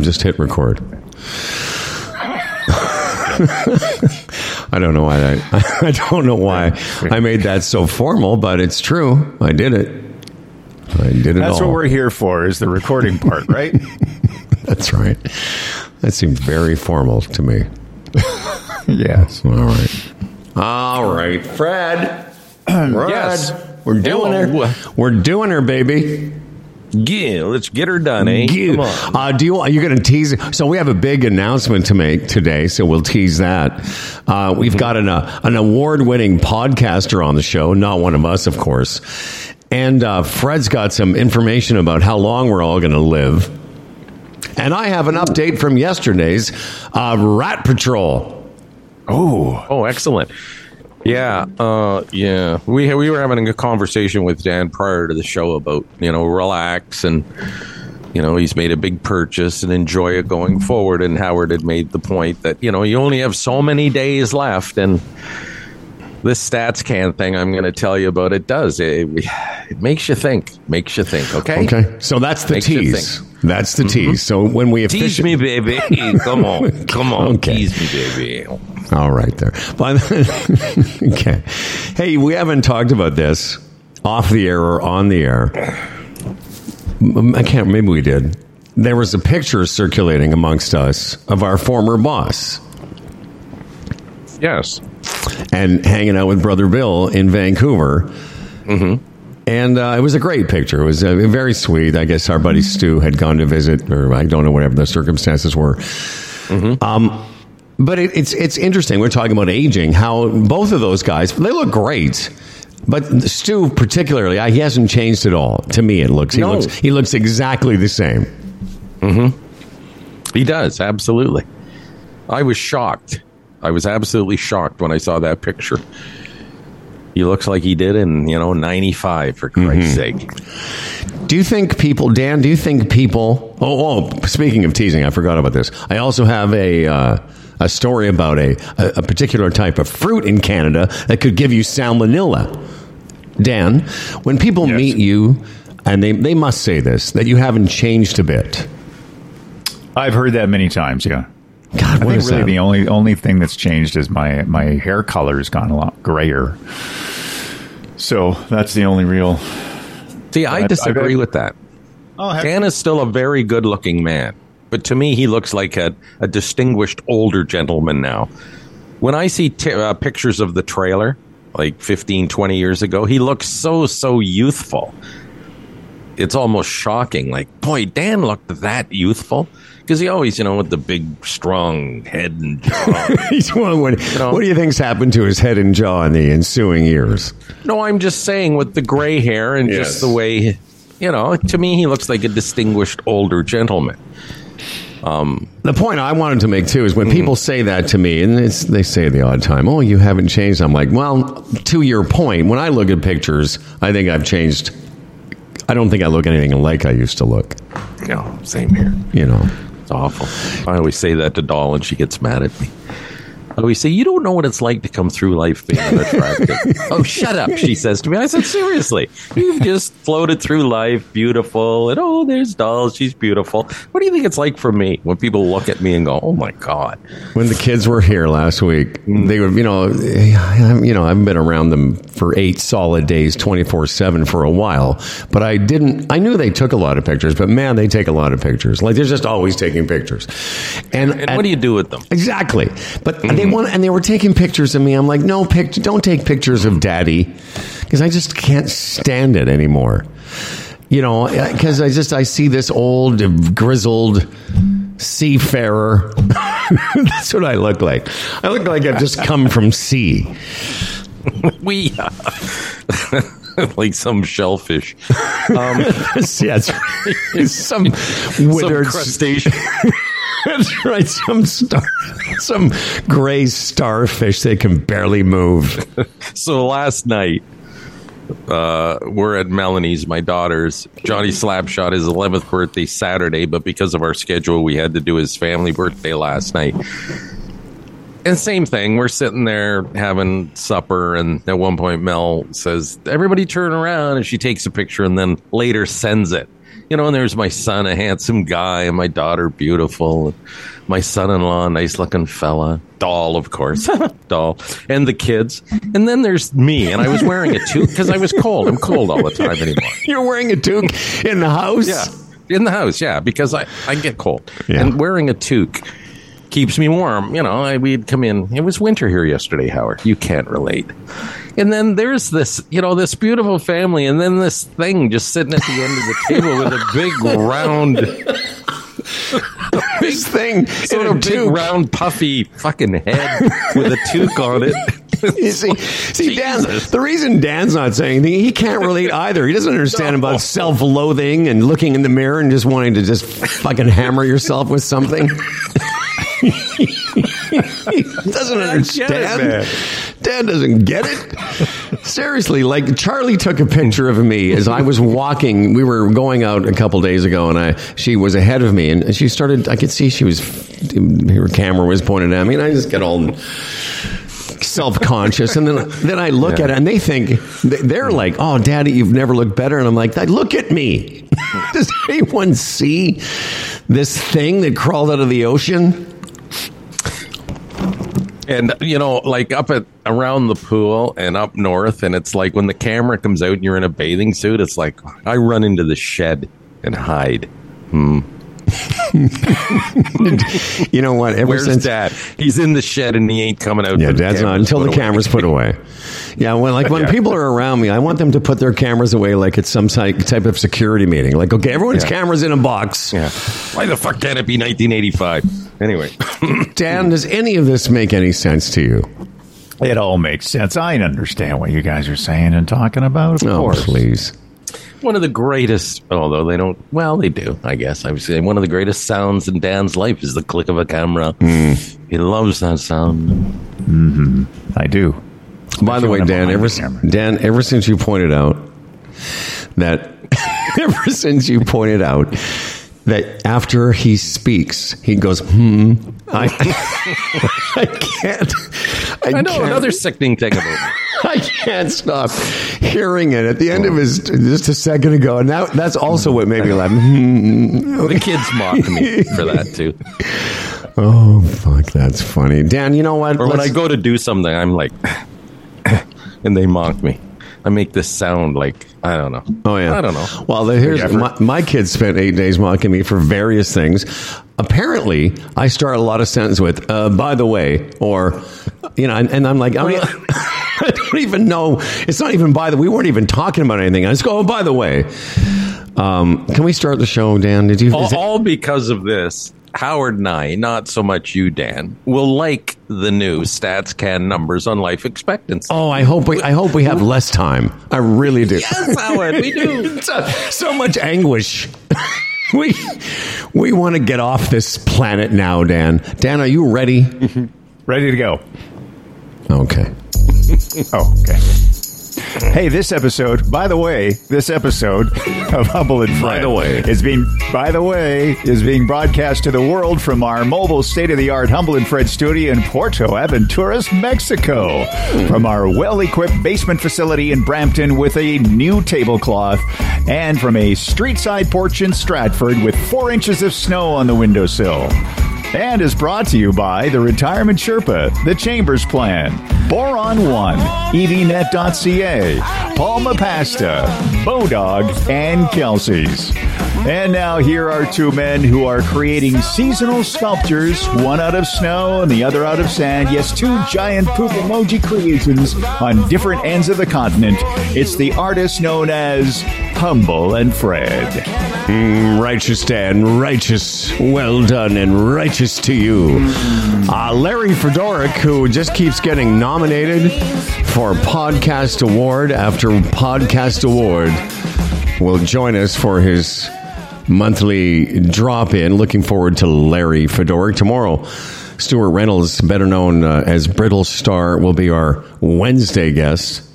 I've just hit record. I don't know why I, I don't know why I made that so formal, but it's true. I did it. I did it That's all. what we're here for, is the recording part, right? That's right. That seemed very formal to me. yeah. All right. All right, Fred. Fred, Yes. we're doing Hello. her. We're doing her, baby. Yeah, let's get her done, eh? Get- Come on. Uh, do you? Are You're going to tease? So we have a big announcement to make today. So we'll tease that. Uh, we've got an uh, an award winning podcaster on the show. Not one of us, of course. And uh, Fred's got some information about how long we're all going to live. And I have an update from yesterday's uh, Rat Patrol. Oh, Oh, excellent. Yeah, uh, yeah. We we were having a conversation with Dan prior to the show about you know relax and you know he's made a big purchase and enjoy it going forward. And Howard had made the point that you know you only have so many days left, and this StatsCan thing I'm going to tell you about it does it, it makes you think, makes you think. Okay, Okay, so that's the Makes tease. That's the tease. Mm-hmm. So when we Tease officially me, baby. Come on, come on, Okay. tease me, baby. All right, there. But okay, hey, we haven't talked about this off the air or on the air. I can't. Maybe we did. There was a picture circulating amongst us of our former boss Yes. And hanging out with Brother Bill in Vancouver. And uh, it was a great picture. It was uh, very sweet. I guess our buddy Stu had gone to visit, or I don't know whatever the circumstances were. Um, but it, it's it's interesting. We're talking about aging. How both of those guys they look great, but Stu particularly, uh, he hasn't changed at all. To me, it looks he No. looks he looks exactly the same. Hmm. He does, absolutely. I was shocked. I was absolutely shocked when I saw that picture. He looks like he did in, you know, 95, for Christ's sake. Do you think people, Dan? Do you think people? Oh, oh speaking of teasing, I forgot about this. I also have a uh, a story about a, a a particular type of fruit in Canada that could give you salmonella. Dan, when people Yes. meet you, and they they must say this that you haven't changed a bit. I've heard that many times. Yeah. God, I what think is really that? the only only thing that's changed is my my hair color has gone a lot grayer. So that's the only real. See, I I- I disagree with that. Oh, heck- Dan is still a very good looking man, but to me, he looks like a, a distinguished older gentleman now. When I see t- uh, pictures of the trailer, like 15, 20 years ago, he looks so, so youthful. It's almost shocking. Like, boy, Dan looked that youthful. Because he always, you know, with the big, strong head and jaw. He's one. What, know- what do you think's happened to his head and jaw in the ensuing years? no, I'm just saying with the gray hair and Yes. just the way, you know, to me, he looks like a distinguished older gentleman. The point I wanted to make too is when Mm-hmm. people say that to me, and it's, they say the odd time, "Oh, you haven't changed." I'm like, well, to your point, when I look at pictures, I think I've changed. I don't think I look anything like I used to look. No, same here. You know, awful. I always say that to Doll and she gets mad at me. I always say, You don't know what it's like to come through life being unattractive. oh, shut up, she says to me. I said, Seriously, you've just floated through life beautiful, and oh, there's dolls. she's beautiful. What do you think it's like for me when people look at me and go, Oh my God? when the kids were here last week, mm. they would, you know, you know, I haven't been around them for eight solid days, twenty four seven for a while. But I didn't. I knew they took a lot of pictures, but man, they take a lot of pictures. Like they're just always taking pictures. And, And what do you do with them? Exactly. But mm. they want, and they were taking pictures of me. I'm like, no, pic- don't take pictures of daddy because I just can't stand it anymore. You know, because I just, I see this old, grizzled seafarer. That's what I look like. I look like I've just come from sea. We. Uh, like some shellfish, um, yes, right. some some withered crustacean. That's right. Some star, some gray starfish. They can barely move. So last night, uh, we're at Melanie's, my daughter's. Johnny Slapshot his 11th birthday Saturday, but because of our schedule, we had to do his family birthday last night. And same thing, we're sitting there having supper, and at one point, Mel says, Everybody turn around, and she takes a picture and then later sends it. You know, and there's my son, a handsome guy, and my daughter, beautiful. and My son-in-law, nice looking fella, doll, of course, doll, and the kids. And then there's me, and I was wearing a toque because I was cold. I'm cold all the time anymore. You're wearing a toque in the house? Yeah, in the house, yeah, because I, I get cold. Yeah. And wearing a toque keeps me warm. You know, I, we'd come in. It was winter here yesterday, Howard. You can't relate. And then there's this, you know, this beautiful family, and then this thing just sitting at the end of the table with a big round, This thing sort of big toque. round puffy fucking head with a toque on it. You see, see Dan, the reason Dan's not saying anything, he can't relate either. He doesn't understand about self loathing and looking in the mirror and just wanting to just fucking hammer yourself with something. he doesn't understand. man. Dan doesn't get it. Seriously, like Charlie took a picture of me as I was walking. We were going out a couple days ago, and I she was ahead of me, and she started. I could see she was her camera was pointed at me, and I just get all self-conscious and then then I look Yeah. at it and they think they're like oh daddy you've never looked better and I'm like look at me does anyone see this thing that crawled out of the ocean And you know, like up at around the pool and up north, and it's like when the camera comes out and you're in a bathing suit, it's like I run into the shed and hide. Hmm. you know what ever Where's since Dad? He's in the shed and he ain't coming out. yeah dad's not until put the away. camera's put away yeah when like when people are around me I want them to put their cameras away like it's some ty- type of security meeting like okay everyone's Yeah. cameras in a box Yeah. Why the fuck can't it be 1985? Anyway, Dan does any of this make any sense to you It all makes sense. I understand what you guys are saying and talking about. Of oh course. please one of the greatest, although they don't, well, they do, I guess. I would say one of the greatest sounds in Dan's life is the click of a camera. Hmm. He loves that sound. Mm-hmm. I do. By the way, Dan, ever the. Dan, ever since you pointed out that, ever since you pointed out that after he speaks, he goes, "Hmm." I, I can't. I, I know can't, another sickening thing about me. I can't stop hearing it at the end of his just a second ago, and that, that's also what made me laugh. The kids mock me for that too. Oh fuck, that's funny, Dan. You know what? Or when I go to do something, I'm like, and they mock me. I make this sound like I don't know. Oh yeah, I don't know. Well, the, here's my, my kids spent eight days mocking me for various things. Apparently, I start a lot of sentences with uh, "by the way," or you know, and, and I'm like, I, mean, I don't even know. It's not even by the. We weren't even talking about anything. I just go, "Oh, by the way." Um, can we start the show, Dan? Did you? All, it- all because of this. Howard and I, not so much you, Dan, will like the new StatsCan numbers on life expectancy. oh, I hope we. I hope we have less time. I really do. Yes, Howard, we do. so, so much anguish. we we want to get off this planet now, Dan. Dan, are you ready? Ready to go. Okay. Oh, okay. Hey, this episode, by the way, this episode of Humble and Fred By the way. is being by the way is being broadcast to the world from our mobile state-of-the-art Humble and Fred studio in Puerto Aventuras, Mexico. From our well-equipped basement facility in Brampton with a new tablecloth and from a street-side porch in Stratford with 4 inches of snow on the windowsill. And is brought to you by the Retirement Sherpa, the Chambers Plan, Boron One, EVNet.ca, Palma Pasta, Bodog, and Kelsey's. And now here are two men who are creating seasonal sculptures, one out of snow and the other out of sand. Yes, two giant poop emoji creations on different ends of the continent. It's the artist known as Humble and Fred. Mm, righteous Dan, righteous, well done, and righteous to you. Uh, Larry Fedoruk, who just keeps getting nominated for Podcast Award after Podcast Award, will join us for his monthly drop in. Looking forward to Larry Fedoruk tomorrow. Stewart Reynolds, better known uh, as Brittlestar, will be our Wednesday guest.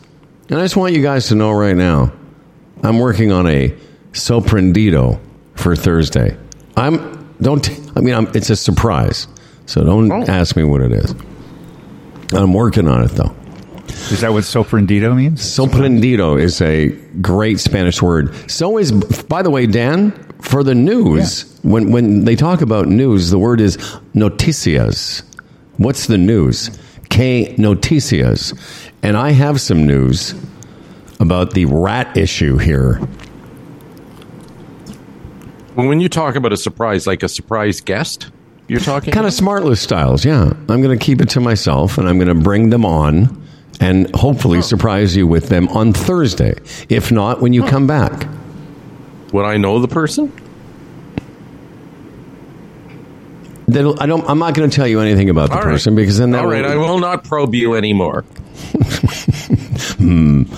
And I just want you guys to know right now, I'm working on a Soprendido for Thursday. I'm don't. I mean, I'm, it's a surprise, so don't ask me what it is. I'm working on it though. Is that what Soprendido means? Soprendido is a great Spanish word. So is, by the way, Dan. For the news, when when they talk about news, the word is noticias. What's the news? K noticias. And I have some news about the rat issue here. When you talk about a surprise, like a surprise guest, you're talking Kind of smartless styles, yeah. I'm going to keep it to myself and I'm going to bring them on and hopefully oh. surprise you with them on Thursday. If not, when you oh. come back. Would I know the person? Then I don't, I'm not going to tell you anything about the All right. person because then that All will- I will not probe you anymore. Hmm.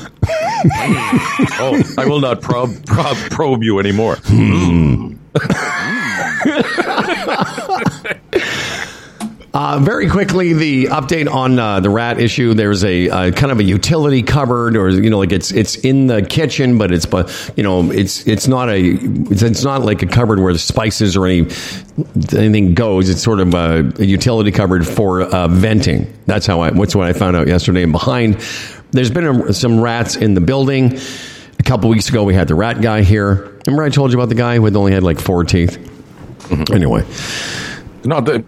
oh, I will not probe, probe, probe you anymore. Hmm. Hmm. Uh, very quickly, the update on uh, the rat issue. There's a uh, kind of a utility cupboard, or you know, like it's it's in the kitchen, but it's but you know, it's it's not a it's, it's not like a cupboard where the spices or any anything goes. It's sort of a, a utility cupboard for uh, venting. That's how I. What's what I found out yesterday. And behind, there's been a, some rats in the building. A couple weeks ago, we had the rat guy here. Remember, I told you about the guy who had only had like four teeth. Anyway. Not the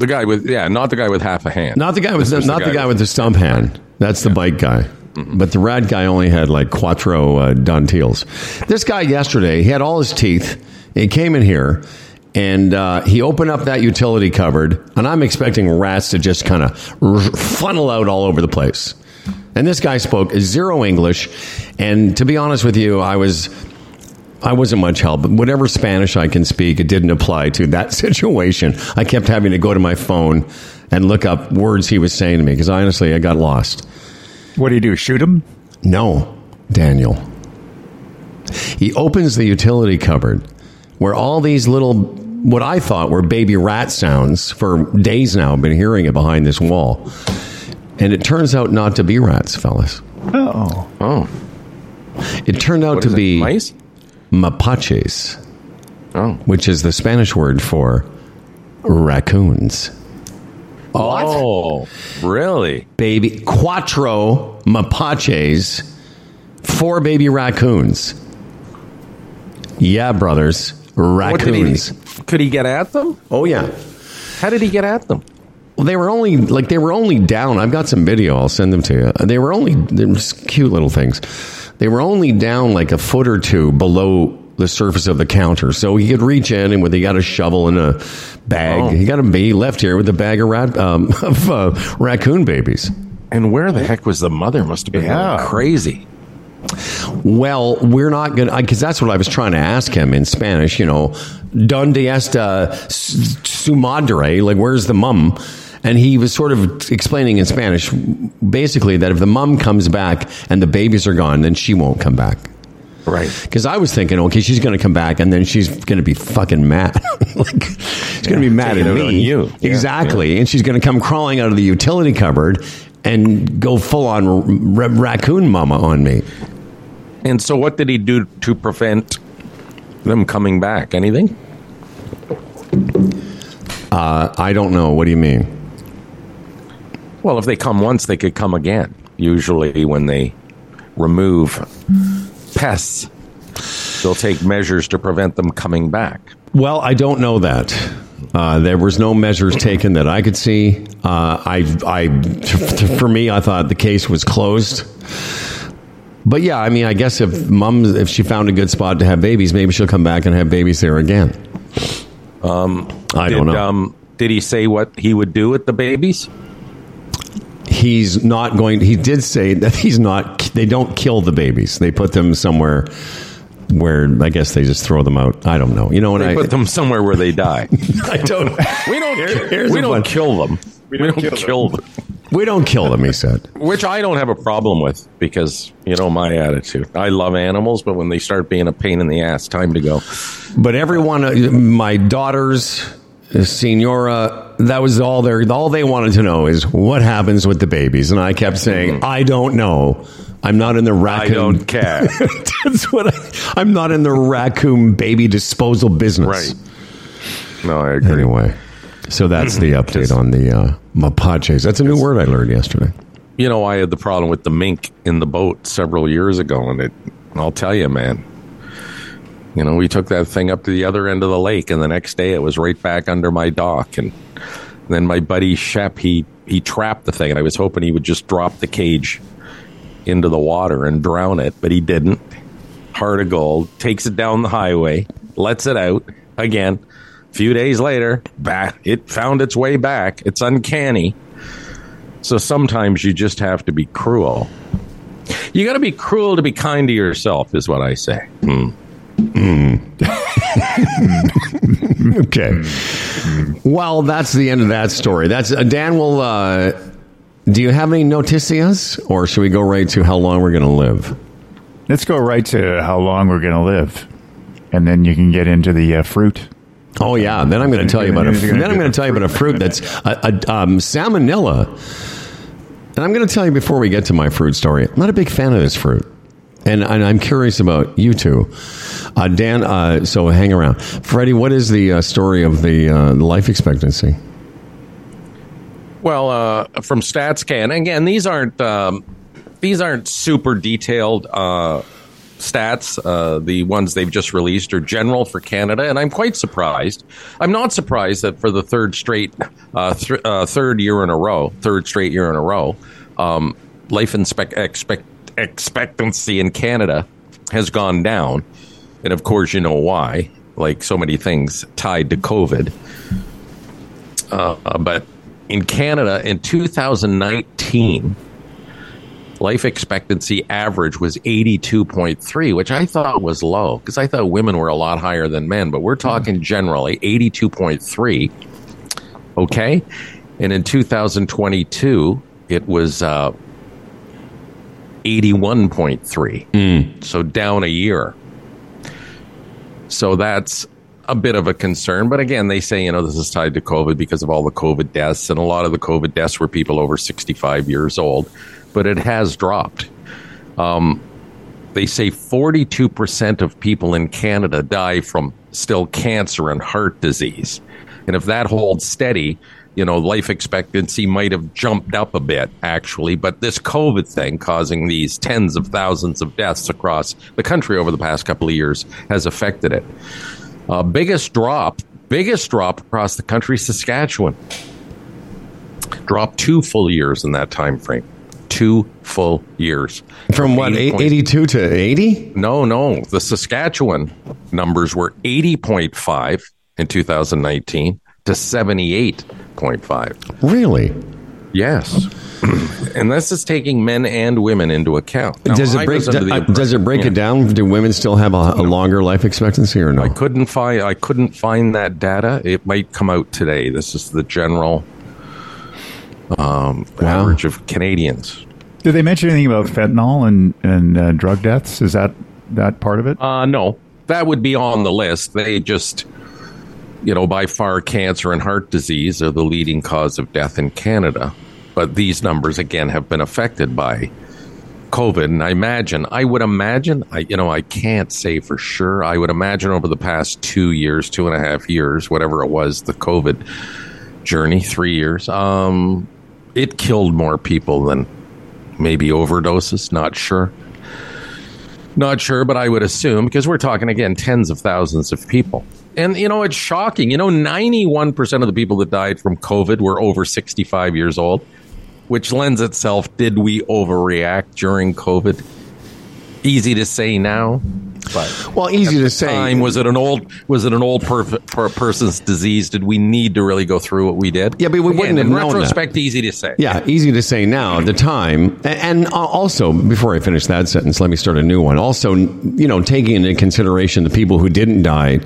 the guy with yeah, not the guy with half a hand. Not the guy with This was not the guy, with the stump hand. That's the bike guy. But the rat guy only had like quattro uh. This guy yesterday, he had all his teeth. He came in here and uh, he opened up that utility cupboard, and I'm expecting rats to just kind of funnel out all over the place. And this guy spoke zero English, and to be honest with you, I was I wasn't much help. But whatever Spanish I can speak, it didn't apply to that situation. I kept having to go to my phone and look up words he was saying to me because honestly, I got lost. What do you do? Shoot him? No, Daniel. He opens the utility cupboard where all these little, what I thought were baby rat sounds for days now. I've been hearing it behind this wall. And it turns out not to be rats, fellas. Oh. Oh, It turned out what to is it, be mice? Mapaches. Oh, which is the Spanish word for raccoons. oh, really? Baby cuatro mapaches, four baby raccoons. Yeah, brothers, What did he, raccoons. could he get at them? Oh yeah. How did he get at them? Well, they were only like they were only down. I've got some video. I'll send them to you. They were only they were just cute little things. They were only down like a foot or two below the surface of the counter, so he could reach in and with he got a shovel and a bag. Oh. He got a he left here with a bag of rat um, of uh, raccoon babies. And where the heck was the mother? Must have been Yeah. crazy. Well, we're not going to, because that's what I was trying to ask him in Spanish, you know, donde está s- su madre? Like, where's the mum? And he was sort of explaining in Spanish, basically, that if the mom comes back and the babies are gone, then she won't come back. Right. Because I was thinking, okay, she's going to come back and then she's going to be fucking mad. like, she's going to be mad at me. you. Yeah, exactly. And she's going to come crawling out of the utility cupboard and go full on r- raccoon mama on me. And so, what did he do to prevent them coming back? Anything? Uh, I don't know. What do you mean? Well, if they come once, they could come again. Usually, when they remove pests, they'll take measures to prevent them coming back. Well, I don't know that. Uh, there was no measures taken that I could see. Uh, I, I, for me, I thought the case was closed. But yeah, I mean, I guess if mom, if she found a good spot to have babies, maybe she'll come back and have babies there again. Um, I did, don't know. Um, did he say what he would do with the babies? He's not going. He did say that he's not. They don't kill the babies. They put them somewhere where I guess they just throw them out. I don't know. You know, and They I, put them somewhere where they die. I don't. We don't. here's we don't fun- kill them. We don't, kill, them. We don't kill them. He said. Which I don't have a problem with because you know my attitude. I love animals, but when they start being a pain in the ass, time to go. But everyone, uh, my daughters, Senora, that was all they all they wanted to know is what happens with the babies, and I kept saying, I don't know. I'm not in the I raccoon. don't care. That's what I, I'm not in the raccoon baby disposal business. right. No, I agree. Anyway, so that's the update on the uh, mapaches. That's a new word I learned yesterday. You know, I had the problem with the mink in the boat several years ago, and it. I'll tell you, man. You know, we took that thing up to the other end of the lake, and the next day it was right back under my dock. And then my buddy Shep, he he trapped the thing, and I was hoping he would just drop the cage into the water and drown it, but he didn't. Heart of gold takes it down the highway, lets it out again. A few days later, back it found its way back. It's uncanny. So sometimes you just have to be cruel. You got to be cruel to be kind to yourself, is what I say. Hmm. Okay. Well, that's the end of that story. That's uh, Dan. Will uh, do you have any noticias, or should we go right to how long we're going to live? Let's go right to how long we're going to live, and then you can get into the uh, fruit. Oh yeah. Then I'm going to tell you about a. Then I'm going to tell you about a fruit that's a, a um, salmonella. And I'm going to tell you before we get to my fruit story. I'm not a big fan of this fruit, and, and I'm curious about you two. Uh, Dan, uh, so hang around. Freddie, what is the uh, story of the uh, life expectancy? Well, uh, from StatsCan, again, these aren't um, these aren't super detailed uh, stats. Uh, the ones they've just released are general for Canada, and I'm quite surprised. I'm not surprised that for the third straight uh, th- uh, third year in a row, third straight year in a row, um, life inspect- expect- expectancy in Canada has gone down, and of course, you know why. Like so many things tied to COVID. Uh, but in Canada in 2019, life expectancy average was 82.3, which I thought was low because I thought women were a lot higher than men, but we're talking generally 82.3. Okay. And in 2022, it was uh, 81.3. So down a year. So that's a bit of a concern. But again, they say, you know, this is tied to COVID because of all the COVID deaths. And a lot of the COVID deaths were people over 65 years old. But it has dropped. Um, they say 42% of people in Canada die from still cancer and heart disease. And if that holds steady, you know, life expectancy might have jumped up a bit, actually. But this COVID thing causing these tens of thousands of deaths across the country over the past couple of years has affected it. Uh, biggest drop, biggest drop across the country, Saskatchewan. Dropped two full years in that time frame. Two full years. From what, 80 point- 82 to 80? no, no. The Saskatchewan numbers were 80.5 in 2019 to 78.5. Really? Yes. and this is taking men and women into account. Now, does it break, was under the uh, does it break impression- it down? Do women still have a, a longer life expectancy or no? I couldn't find I couldn't find that data. It might come out today. This is the general um, Wow. average of Canadians. Did they mention anything about fentanyl and and uh, drug deaths? Is that that part of it? Uh, no, that would be on the list. They just, you know, by far cancer and heart disease are the leading cause of death in Canada. But these numbers, again, have been affected by COVID. And I imagine, I would imagine, I, you know, I can't say for sure. I would imagine over the past two years, two and a half years, whatever it was, the COVID journey, three years, um, it killed more people than maybe overdoses. Not sure. Not sure, but I would assume because we're talking again tens of thousands of people. And you know, it's shocking. You know, 91% of the people that died from COVID were over 65 years old, which lends itself did we overreact during COVID? Easy to say now, but well, easy to say. time was it an old was it an old per, per person's disease? Did we need to really go through what we did? Yeah, but we Again, wouldn't have in known that. retrospect. Easy to say. Yeah, easy to say now. At the time, and also before I finish that sentence, let me start a new one. Also, you know, taking into consideration the people who didn't die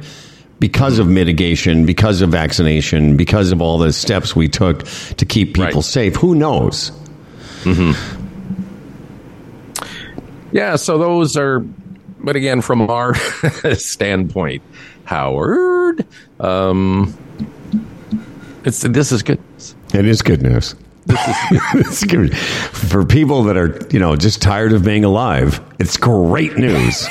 because of mitigation, because of vaccination, because of all the steps we took to keep people Right. safe. Who knows? Yeah, so those are, but again, from our standpoint, Howard, um, it's this is good. It is good news. It's good for people that are, you know, just tired of being alive. It's great news.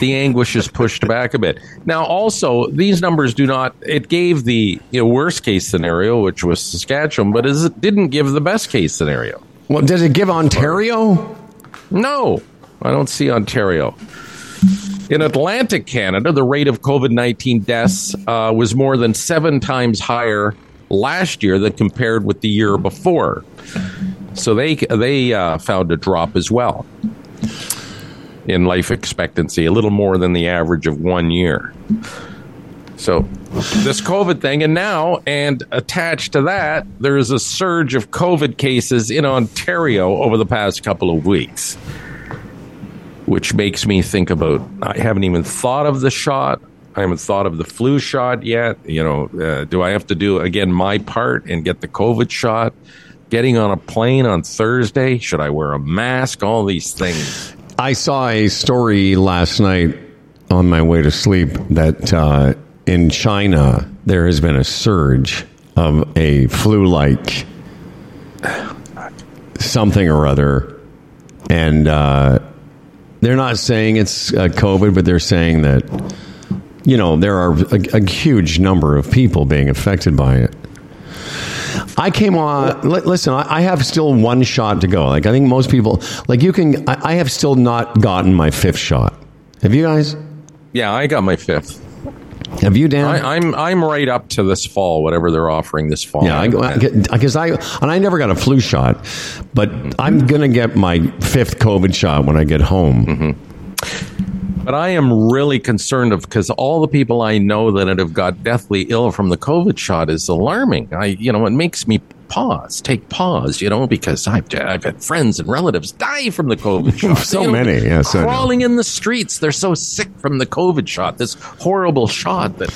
The anguish is pushed back a bit. Now, also, these numbers do not. It gave the you know, worst case scenario, which was Saskatchewan, but is it didn't give the best case scenario. well, does it give Ontario? No, I don't see Ontario. In Atlantic Canada, the rate of COVID 19 deaths uh, was more than seven times higher last year than compared with the year before. So they, they uh, found a drop as well in life expectancy, a little more than the average of one year. So, this COVID thing, and now, and attached to that, there's a surge of COVID cases in Ontario over the past couple of weeks, which makes me think about I haven't even thought of the shot. I haven't thought of the flu shot yet. You know, uh, do I have to do again my part and get the COVID shot? Getting on a plane on Thursday, should I wear a mask? All these things. I saw a story last night on my way to sleep that uh, in China there has been a surge of a flu-like something or other, and uh, they're not saying it's uh, COVID, but they're saying that you know there are a, a huge number of people being affected by it. I came on. li- Listen, I I have still one shot to go. Like I think most people, like you can. I I have still not gotten my fifth shot. Have you guys? Yeah, I got my fifth. Have you, Dan? I, I'm I'm right up to this fall, whatever they're offering this fall. yeah, I go because I and I never got a flu shot, but I'm gonna get my fifth COVID shot when I get home. Mm-hmm. But I am really concerned of because all the people I know that have got deathly ill from the COVID shot is alarming. I, you know, it makes me pause, take pause, you know, because I've, I've had friends and relatives die from the COVID shot. So You know, many, yes, I know. crawling in the streets. They're so sick from the COVID shot. This horrible shot that,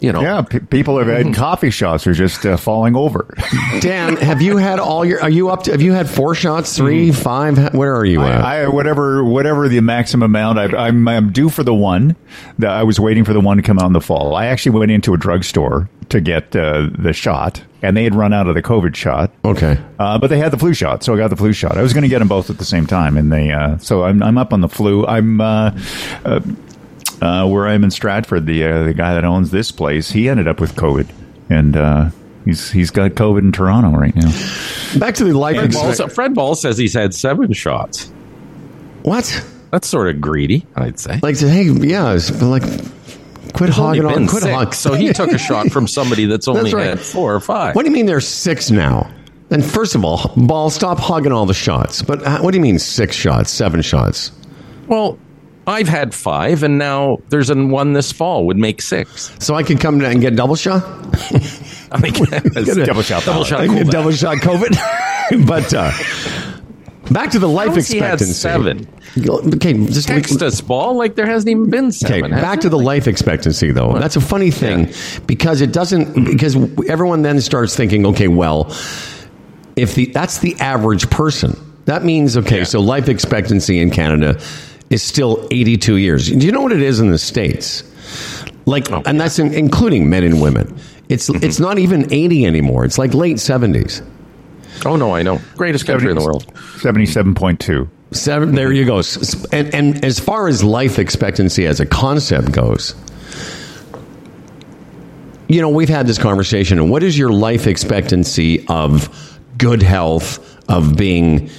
you know, Yeah, p- people have had coffee shots are just uh, falling over. Dan, have you had all your? Are you up to? Have you had four shots? Three, five? Where are you at? I, I whatever whatever the maximum amount. I, I'm I'm due for the one. That I was waiting for the one to come out in the fall. I actually went into a drugstore to get uh, the shot, and they had run out of the COVID shot. okay. Uh, but they had the flu shot, so I got the flu shot. I was going to get them both at the same time, and they. Uh, so I'm I'm up on the flu. I'm. Uh, uh, uh, where I'm in Stratford, the uh, the guy that owns this place, he ended up with COVID, and uh, he's he's got COVID in Toronto right now. Back to the life Fred Ball, expect- Fred Ball says he's had seven shots. What? That's sort of greedy, I'd say. Like, hey, yeah, it's like, quit He's hogging on. Quit hogging. so he took a shot from somebody that's only That's right. had four or five. What do you mean there's six now? And first of all, ball, stop hogging all the shots. But uh, what do you mean six shots, seven shots? Well, I've had five, and now there's an one this fall would make six. So I can come and get double shot? I think Double shot. double shot. I can cool get double shot COVID? but uh, back to the life How's he had expectancy. seven? Okay, just Text us, ball. Like there hasn't even been seven. has back to the life expectancy though. That's a funny thing because it doesn't because everyone then starts thinking, okay, well, if the that's the average person, that means okay, Yeah. so life expectancy in Canada is still 82 years. Do you know what it is in the states? Like, Oh, and that's in, including men and women. It's Mm-hmm. it's not even 80 anymore. It's like late 70s. Oh no, I know. Greatest country in the world. Seventy-seven point two. Seven, there you go. And, and as far as life expectancy as a concept goes, you know, we've had this conversation. And what is your life expectancy of good health, of being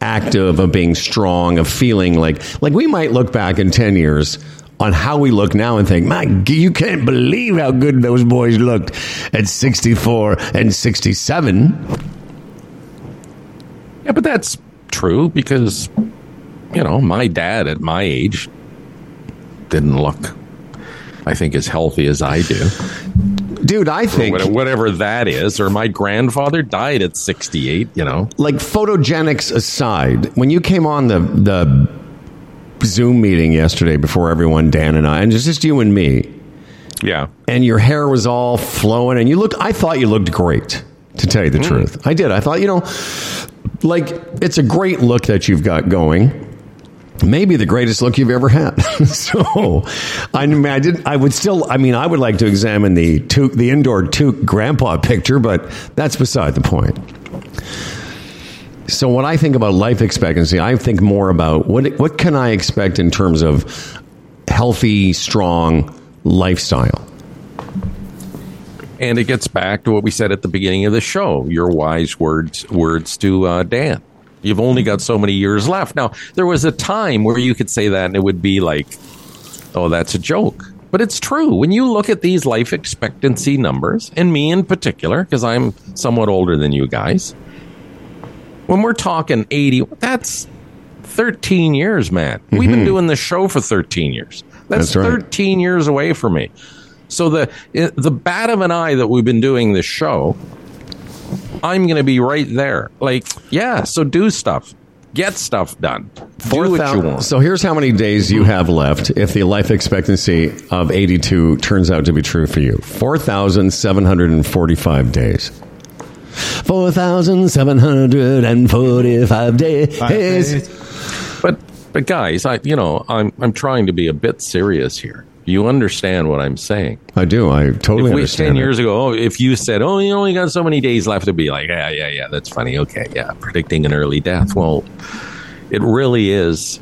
active, of being strong, of feeling like, like we might look back in 10 years on how we look now and think, my, you can't believe how good those boys looked at 64 and 67. Yeah, but that's true because you know my dad at my age didn't look, I think, as healthy as I do. Dude, I think. Whatever, that is, or my grandfather died at sixty-eight. You know, like photogenics aside, when you came on the the Zoom meeting yesterday before everyone, Dan and I, and it's just you and me, yeah. and your hair was all flowing, and you looked. I thought you looked great. To tell you the hmm. truth, I did. I thought you know, like it's a great look that you've got going. Maybe the greatest look you've ever had. so, I mean, I didn't. I would still. I mean, I would like to examine the toque, the indoor toque grandpa picture, but that's beside the point. So when I think about life expectancy, I think more about what what can I expect in terms of healthy, strong lifestyle. And it gets back to what we said at the beginning of the show. Your wise words words to uh, Dan. You've only got so many years left. Now, there was a time where you could say that and it would be like oh, that's a joke. But it's true. When you look at these life expectancy numbers, and me in particular, because I'm somewhat older than you guys, when we're talking 80, that's 13 years, man. We've been doing this show for 13 years. That's, That's right. 13 years away from me. So the eh, the bat of an eye that we've been doing this show, I'm going to be right there. Like, yeah, so do stuff. Get stuff done. Do what you 4,000 want. So here's how many days you have left if the life expectancy of 82 turns out to be true for you 4,745 days. 4,745 days. But but guys, I you know, I'm I'm trying to be a bit serious here. You understand what I'm saying? I do. I totally if we understand. ten it. years ago, oh, if you said, "Oh, you only got so many days left," to be like, "Yeah, yeah, yeah, that's funny." Okay, yeah, predicting an early death. Well, it really is.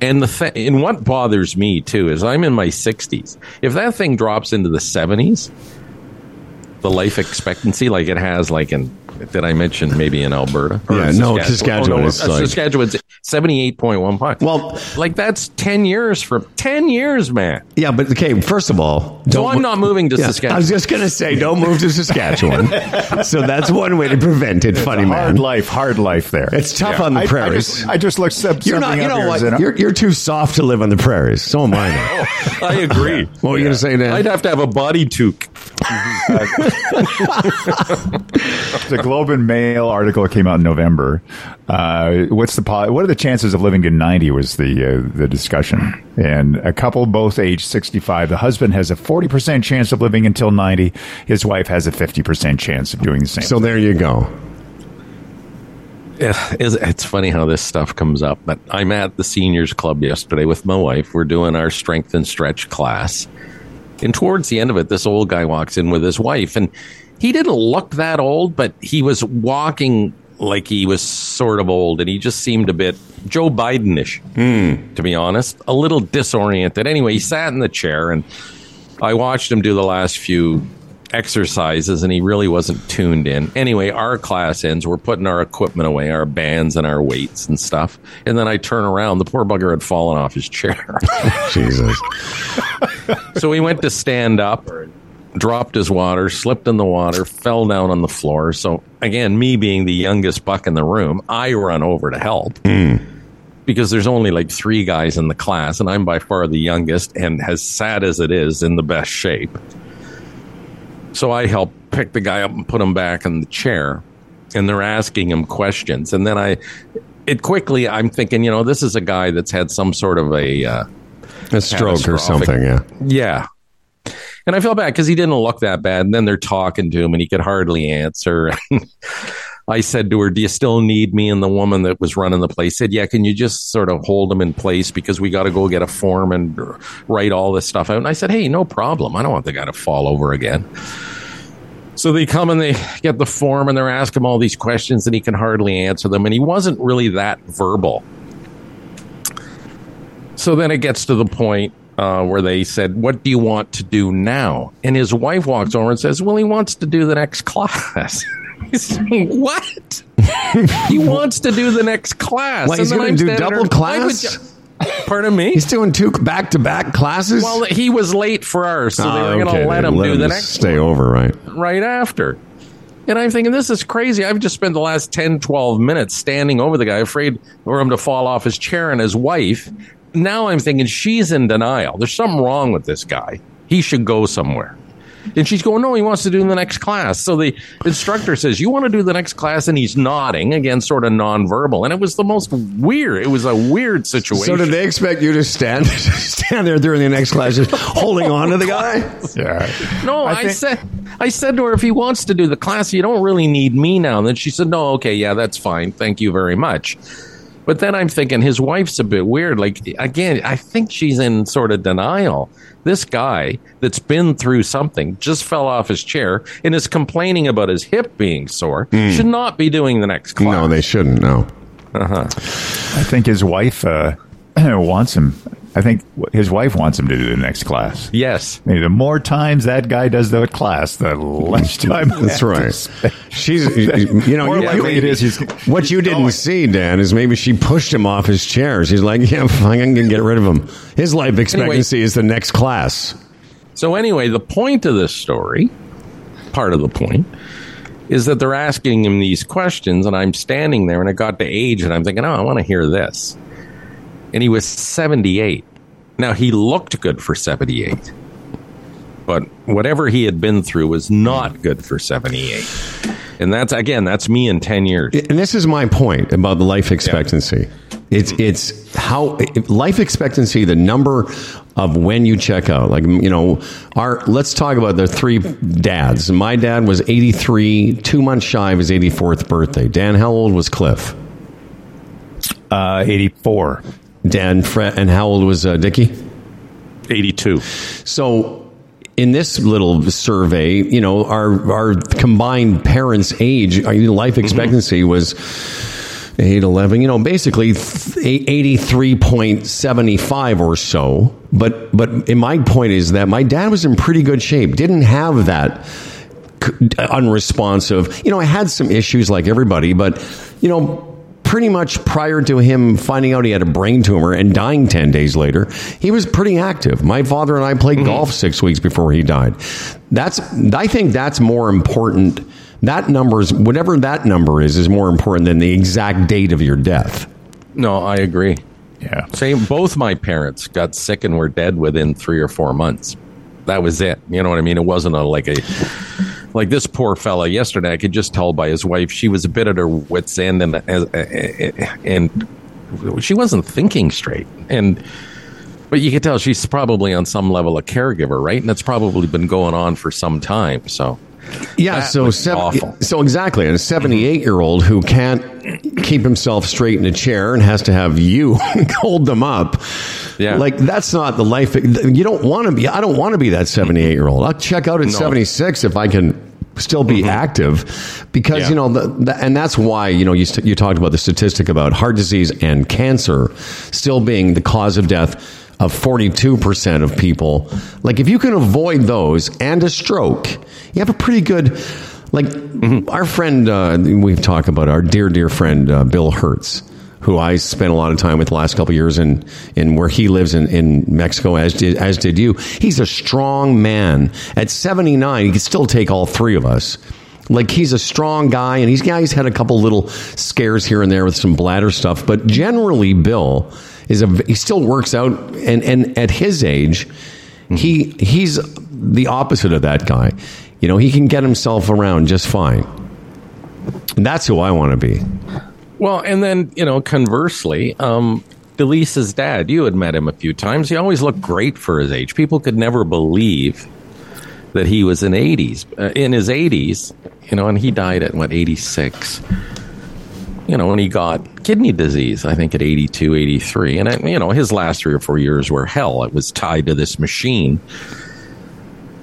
And the th- and what bothers me too is I'm in my 60s. If that thing drops into the 70s, the life expectancy like it has like in did I mention maybe in Alberta? Or Yeah, no, Saskatchewan Oh, no, is uh, like- Saskatchewan's 78.15. Well- like that's 10 years from 10 years, man. Yeah, but okay, first of all, So don't I'm not moving to Yeah, Saskatchewan. I was just going to say, don't move to Saskatchewan. so that's one way to prevent it, funny hard man. life, hard life there. It's tough on the I, I prairies. just, I just looked some, you're something not, you up know here, what? Zeno. You're, you're too soft to live on the prairies. So am I. now. I agree. What were you going to say, Dan? I'd have to have a body toque. the Globe and Mail article came out in November. Uh, what's the po- what are the chances of living to ninety? Was the uh, the discussion, and a couple both age sixty five. The husband has a forty percent chance of living until ninety. His wife has a fifty percent chance of doing the same. so there you go. It's, it's funny how this stuff comes up. But I'm at the seniors club yesterday with my wife. We're doing our strength and stretch class. And towards the end of it, this old guy walks in with his wife. And he didn't look that old, but he was walking like he was sort of old. And he just seemed a bit Joe Biden ish, hmm. to be honest. A little disoriented. Anyway, he sat in the chair and I watched him do the last few exercises and he really wasn't tuned in. Anyway, our class ends. We're putting our equipment away, our bands and our weights and stuff. And then I turn around. The poor bugger had fallen off his chair. Jesus. so he went to stand up, dropped his water, slipped in the water, fell down on the floor. So again, me being the youngest buck in the room, I run over to help. Hmm. Because there's only like three guys in the class, and I'm by far the youngest, and as sad as it is, in the best shape. So I help pick the guy up and put him back in the chair, and they're asking him questions. And then I, it quickly, I'm thinking, you know, this is a guy that's had some sort of a, uh, A stroke or something, yeah. yeah. And I felt bad because he didn't look that bad. And then they're talking to him and he could hardly answer. I said to her, Do you still need me? And the woman that was running the place said, Yeah, can you just sort of hold him in place because we got to go get a form and write all this stuff out? And I said, Hey, no problem. I don't want the guy to fall over again. So they come and they get the form and they're asking him all these questions and he can hardly answer them. And he wasn't really that verbal. So then it gets to the point uh, where they said, What do you want to do now? And his wife walks over and says, Well, he wants to do the next class. He's, what? he wants to do the next class. He's gonna do standing double class?" you-" Pardon me? He's doing two back to back classes. well, he was late for ours, so they Oh, were ah, going to okay. let They him do the next stay over, right? right after. And I'm thinking, this is crazy. I've just spent the last 10, 12 minutes standing over the guy, afraid for him to fall off his chair and his wife. Now I'm thinking she's in denial. There's something wrong with this guy. He should go somewhere. And she's going, no, he wants to do the next class. So the instructor says, you want to do the next class? And he's nodding, again, sort of nonverbal. And it was the most weird. It was a weird situation. So did they expect you to stand stand there during the next class, just holding on to the guy? yeah. No, I I, said I said to her, if he wants to do the class, you don't really need me now. And then she said, No, okay, yeah, that's fine. Thank you very much. But then I'm thinking his wife's a bit weird. Like again, I think she's in sort of denial. This guy that's been through something just fell off his chair and is complaining about his hip being sore. Should not be doing the next class. No, they shouldn't. No. I think his wife uh, wants him. I think his wife wants him to do the next class. Yes. Maybe the more times that guy does the class, the less time. That's right. She's, you know, More you- likely it is he's- what you didn't going. see, Dan, is maybe she pushed him off his chair. She's like, yeah, fine, I'm going to get rid of him. His life expectancy is the next class. So anyway, the point of this story, part of the point, is that they're asking him these questions, and I'm standing there, and it got to age, and I'm thinking, oh, I want to hear this. And he was 78. Now he looked good for 78, but whatever he had been through was not good for 78. And that's again, that's me in 10 years. And this is my point about the life expectancy. It's it's how life expectancy, the number of when you check out. Like you know, our let's talk about the three dads. My dad was eighty three, two months shy of his eighty fourth birthday. Dan, how old was Cliff? Uh, 84. Dan, Fred, and how old was uh, Dickie? 82. So in this little survey, you know, our our combined parents' age, our life expectancy was 8, 11, you know, basically 83.75 or so. But but in my point is that my dad was in pretty good shape. Didn't have that unresponsive. You know, I had some issues like everybody, but you know, pretty much prior to him finding out he had a brain tumor and dying 10 days later, he was pretty active. My father and I played mm-hmm. golf 6 weeks before he died. That's I think that's more important. That number is whatever that number is is more important than the exact date of your death. No, I agree. Yeah. Same. Both my parents got sick and were dead within three or four months. That was it. You know what I mean? It wasn't a like a like this poor fella yesterday. I could just tell by his wife she was a bit at her wits end and and she wasn't thinking straight. And but you could tell she's probably on some level a caregiver, right? And that's probably been going on for some time. So Yeah, That so was sev- awful. so exactly, and a seventy-eight-year-old who can't keep himself straight in a chair and has to have you hold them up. Yeah. like that's not the life. You don't want to be. I don't want to be that seventy-eight-year-old. I'll check out at No. Mm-hmm. seventy-six if I can still be active, because Yeah. you know, the, the, and that's why you know you st- you talked about the statistic about heart disease and cancer still being the cause of death of 42% of people. Like if you can avoid those and a stroke, you have a pretty good like our friend uh, we've talked about our dear dear friend uh, Bill Hertz who I spent a lot of time with the last couple of years in, in where he lives in, in Mexico, as did, as did you. He's a strong man. At 79, he can still take all three of us. Like he's a strong guy, and he's yeah, he's had a couple little scares here and there with some bladder stuff, but generally, Bill is a he still works out, and and at his age, he he's the opposite of that guy. You know, he can get himself around just fine. And that's who I want to be. Well, and then, you know, conversely, um, Delisa's dad, you had met him a few times. He always looked great for his age. People could never believe that he was in 80s, uh, in his 80s, you know, and he died at what, 86. You know, and he got kidney disease, I think at 82, 83. And, it, you know, his last three or four years were hell. It was tied to this machine.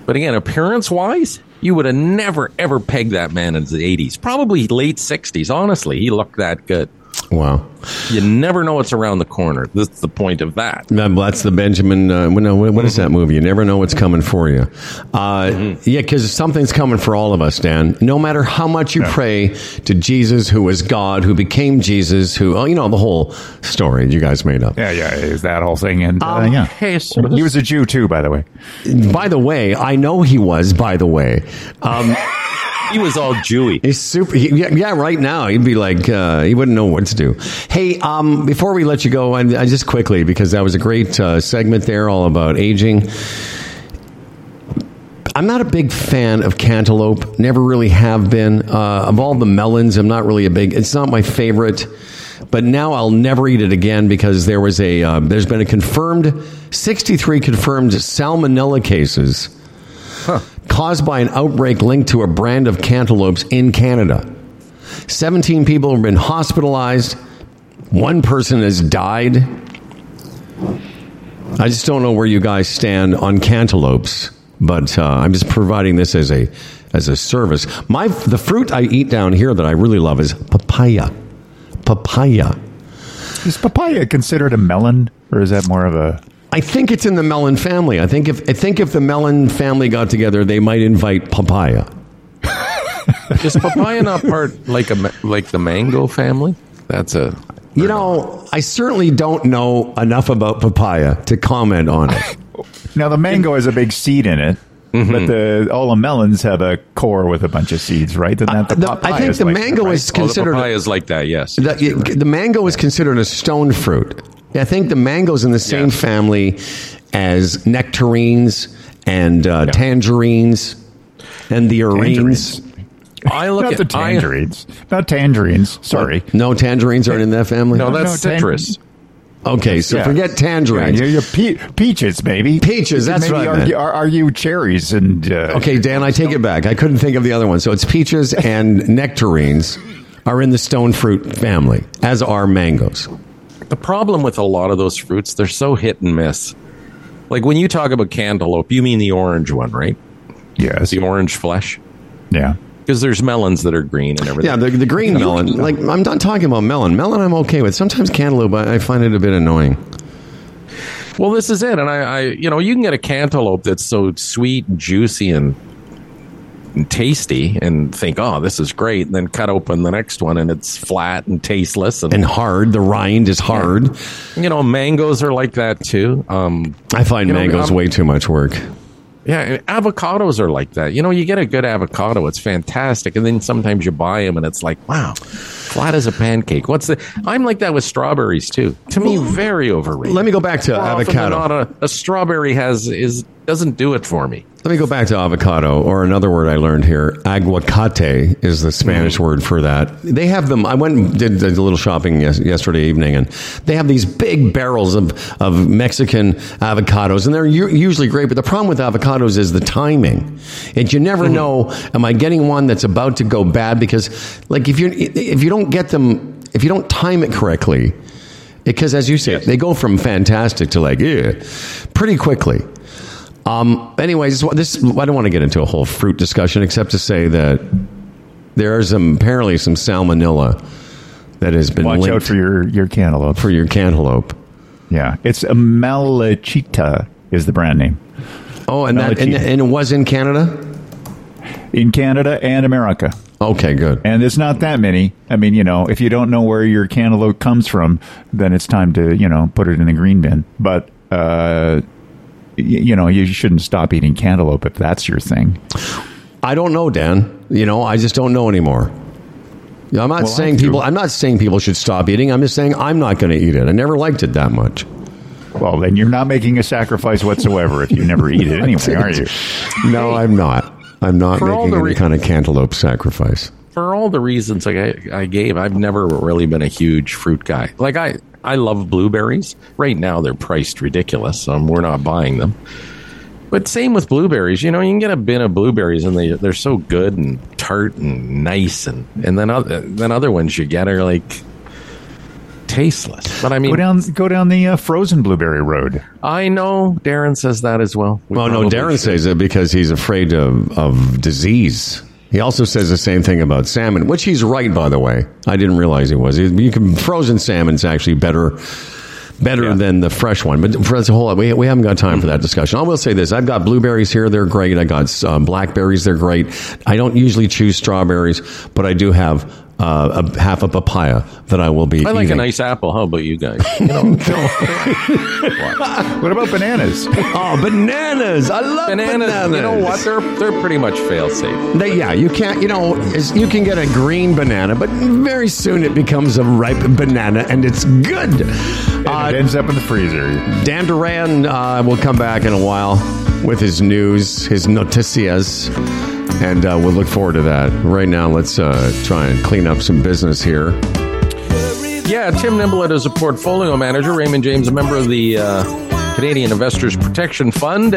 But again, appearance wise, you would have never, ever pegged that man in the 80s. Probably late 60s, honestly. He looked that good. Wow. You never know what's around the corner. That's the point of that. That- That's the Benjamin. Uh, no, what what is that movie? You never know what's coming for you. Uh, Yeah, because something's coming for all of us, Dan. No matter how much you pray to Jesus, who is God, who became Jesus, who, oh, you know, the whole story you guys made up. Yeah, yeah, is that whole thing? And uh, Um, yeah, Jesus. he was a Jew too, by the way. By the way, I know he was, by the way. Um, He was all Jewy. He's super. He, yeah, yeah, right now he'd be like uh, he wouldn't know what to do. Hey, um, before we let you go, and I just quickly because that was a great uh, segment there, all about aging. I'm not a big fan of cantaloupe. Never really have been. Uh, of all the melons, I'm not really a big. It's not my favorite. But now I'll never eat it again because there was a. Uh, there's been a confirmed 63 confirmed salmonella cases caused by an outbreak linked to a brand of cantaloupes in Canada. 17 people have been hospitalized. One person has died. I just don't know where you guys stand on cantaloupes, but uh, I'm just providing this as a as a service. My the fruit I eat down here that I really love is papaya. Papaya. Is papaya considered a melon, or is that more of a I think it's in the melon family. I think if I think if the melon family got together, they might invite papaya. Is papaya not part like a like the mango family? That's a You know, I certainly don't know enough about papaya to comment on it. Now the mango has a big seed in it, Mm-hmm. but the all the melons have a core with a bunch of seeds, right? And that the The- I think the like mango that, right? is oh, the considered papaya is like that. Yes. the, the mango is considered a stone fruit. I think the mango's in the same Yes. family as nectarines and uh, tangerines and the Tangerines. arenes. I look Not at the I- tangerines, not tangerines. Sorry. No tangerines aren't in that family. no, that's No, tan- citrus. Okay, so Yeah. forget Yeah, tangerines. you're, you're pe- peaches, baby. Peaches, You that's maybe what I argue, meant. ar- argue cherries and uh, Okay, Dan, I take it back. I couldn't think of the other one. So it's peaches and nectarines are in the stone fruit family, as are mangoes. The problem with a lot of those fruits, they're so hit and miss. Like when you talk about cantaloupe, you mean the orange one, right? yes, The orange flesh. yeah. Because there's melons that are green and everything. Yeah, the, the green melon. Like I'm not talking about melon. Melon, I'm okay with. Sometimes cantaloupe, I, I find it a bit annoying. Well, this is it, and I, I, you know, you can get a cantaloupe that's so sweet, and juicy, and, and tasty, and think, oh, this is great. And then cut open the next one, and it's flat and tasteless, and, And hard. The rind is hard. you know, mangoes are like that too. Um, I find You know, mangoes way too much work. yeah, avocados are like that. You know, you get a good avocado, it's fantastic, and then sometimes you buy them, and it's like, wow, flat as a pancake. What's the? I'm like that with strawberries too. To me, very overrated. Let me go back to More avocado. not, a, a strawberry has is doesn't do it for me. Let me go back to avocado, or another word I learned here. Aguacate is the Spanish mm. word for that. They have them. I went and did a little shopping yes, yesterday evening, and they have these big barrels of, of Mexican avocados, and they're u- usually great. But the problem with avocados is the timing. And you never mm-hmm. know, am I getting one that's about to go bad? Because, like, if you if you don't get them, if you don't time it correctly, because as you said, they go from fantastic to like, yeah, pretty quickly. Um, anyways, this I don't want to get into a whole fruit discussion, except to say that there's some, apparently some salmonella that has been Watch linked out for your your cantaloupe. for your cantaloupe. yeah, it's a Malichita is the brand name Oh, and that and, and it was in Canada. in Canada and America. Okay, good. And there's not that many. I mean, you know, if you don't know where your cantaloupe comes from, then it's time to, you know, put it in the green bin. But, uh, y- you know, you shouldn't stop eating cantaloupe if that's your thing. I don't know, Dan. You know, I just don't know anymore. I'm not Well, saying do. people. I'm not saying people should stop eating. I'm just saying I'm not going to eat it. I never liked it that much. Well, then you're not making a sacrifice whatsoever if you never eat it anyway, are you? No, I'm not. I'm not For making any re- kind of cantaloupe sacrifice. for all the reasons like I, I gave, I've never really been a huge fruit guy. Like I, I love blueberries. Right now, they're priced ridiculous, so we're not buying them. But same with blueberries. You know, you can get a bin of blueberries, and they they're so good and tart and nice, and and then other then other ones you get are like tasteless. But I mean, Go down, go down the uh, frozen blueberry road. I know Darren says that as well. We Well, no, Darren should. says it because he's afraid of, of disease. He also says the same thing about salmon, which he's right, by the way. I didn't realize he was. You can frozen salmon's actually better better Yeah. than the fresh one. But for that's a whole we, we haven't got time for that discussion. I will say this: I've got blueberries here; they're great. I got um, blackberries; they're great. I don't usually choose strawberries, but I do have uh, a half a papaya that I will be. I like eating. a nice apple. How about you guys? You know, What about bananas? oh bananas! I love bananas. bananas. You know what? They're they're pretty much fail safe. They, yeah, you can't. You know, you can get a green banana, but very soon it becomes a ripe banana, and it's good. And Uh, it ends up in the freezer. Dan Duran uh, will come back in a while with his news, his noticias, and uh, we'll look forward to that. Right now, let's uh, try and clean up some business here. Yeah, Tim Niblett is a portfolio manager. Raymond James, a member of the uh, Canadian Investors Protection Fund.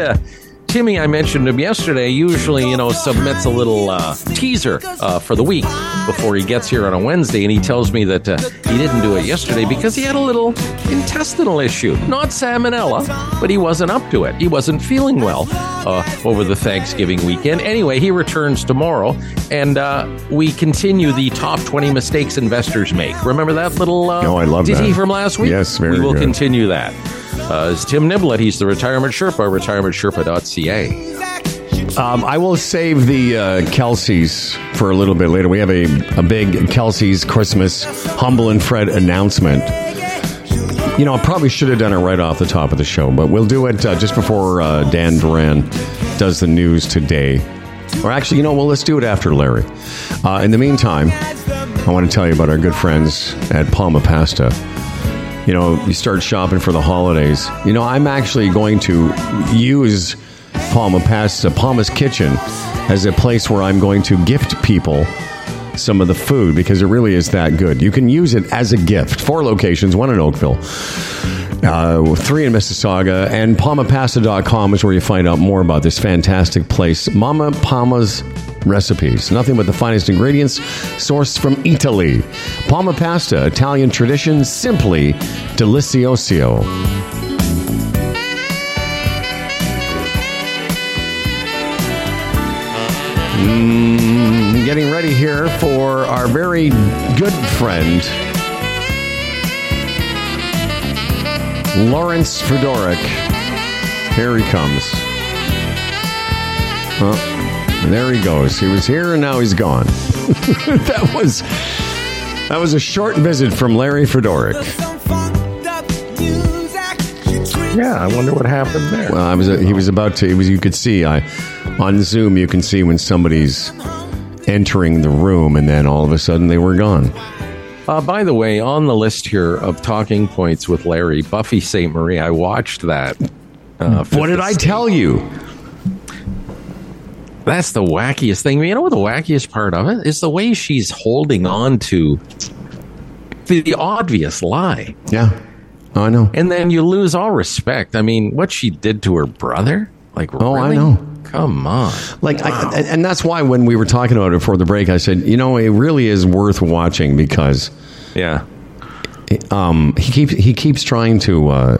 Timmy, I mentioned him yesterday, usually, you know, submits a little uh, teaser uh, for the week before he gets here on a Wednesday, and he tells me that uh, he didn't do it yesterday because he had a little intestinal issue. Not salmonella, but he wasn't up to it. He wasn't feeling well uh, over the Thanksgiving weekend. Anyway, he returns tomorrow, and uh, we continue the top 20 mistakes investors make. Remember that little uh, Oh, I love ditty that. from last week? Yes, very We will good. continue that. Uh, is Tim Niblett. He's the retirement Sherpa, retirementsherpa.ca. Um, I will save the uh, Kelsey's for a little bit later. We have a, a big Kelsey's Christmas Humble and Fred announcement. You know, I probably should have done it right off the top of the show, but we'll do it uh, just before uh, Dan Duran does the news today. Or actually, you know, well, let's do it after Larry. Uh, in the meantime, I want to tell you about our good friends at Palma Pasta. You know, you start shopping for the holidays. You know, I'm actually going to use Palma Pasta, Palma's Kitchen, as a place where I'm going to gift people some of the food because it really is that good. You can use it as a gift. Four locations, one in Oakville, uh, three in Mississauga, and palmapasta.com is where you find out more about this fantastic place. Mama Palma's recipes. Nothing but the finest ingredients sourced from Italy. Palma Pasta, Italian tradition, simply delicioso. Mm, getting ready here for our very good friend, Lawrence Fedoruk. Here he comes. Oh, there he goes. He was here and now he's gone. that was that was a short visit from Larry Fedoruk. Yeah, I wonder what happened there. Well, I was he was about to. It was you could see I on Zoom you can see when somebody's entering the room and then all of a sudden they were gone. Uh, by the way, on the list here of talking points with Larry, Buffy Sainte-Marie, I watched that. Uh, What did I tell you? That's the wackiest thing. You know what the wackiest part of it is? The way she's holding on to the, obvious lie. Yeah. Oh, I know. And then you lose all respect. I mean, what she did to her brother? Like, Oh, I know. Come on. Like, I, and that's why when we were talking about it before the break, I said, you know, it really is worth watching because Yeah. um, he keeps he keeps trying to uh,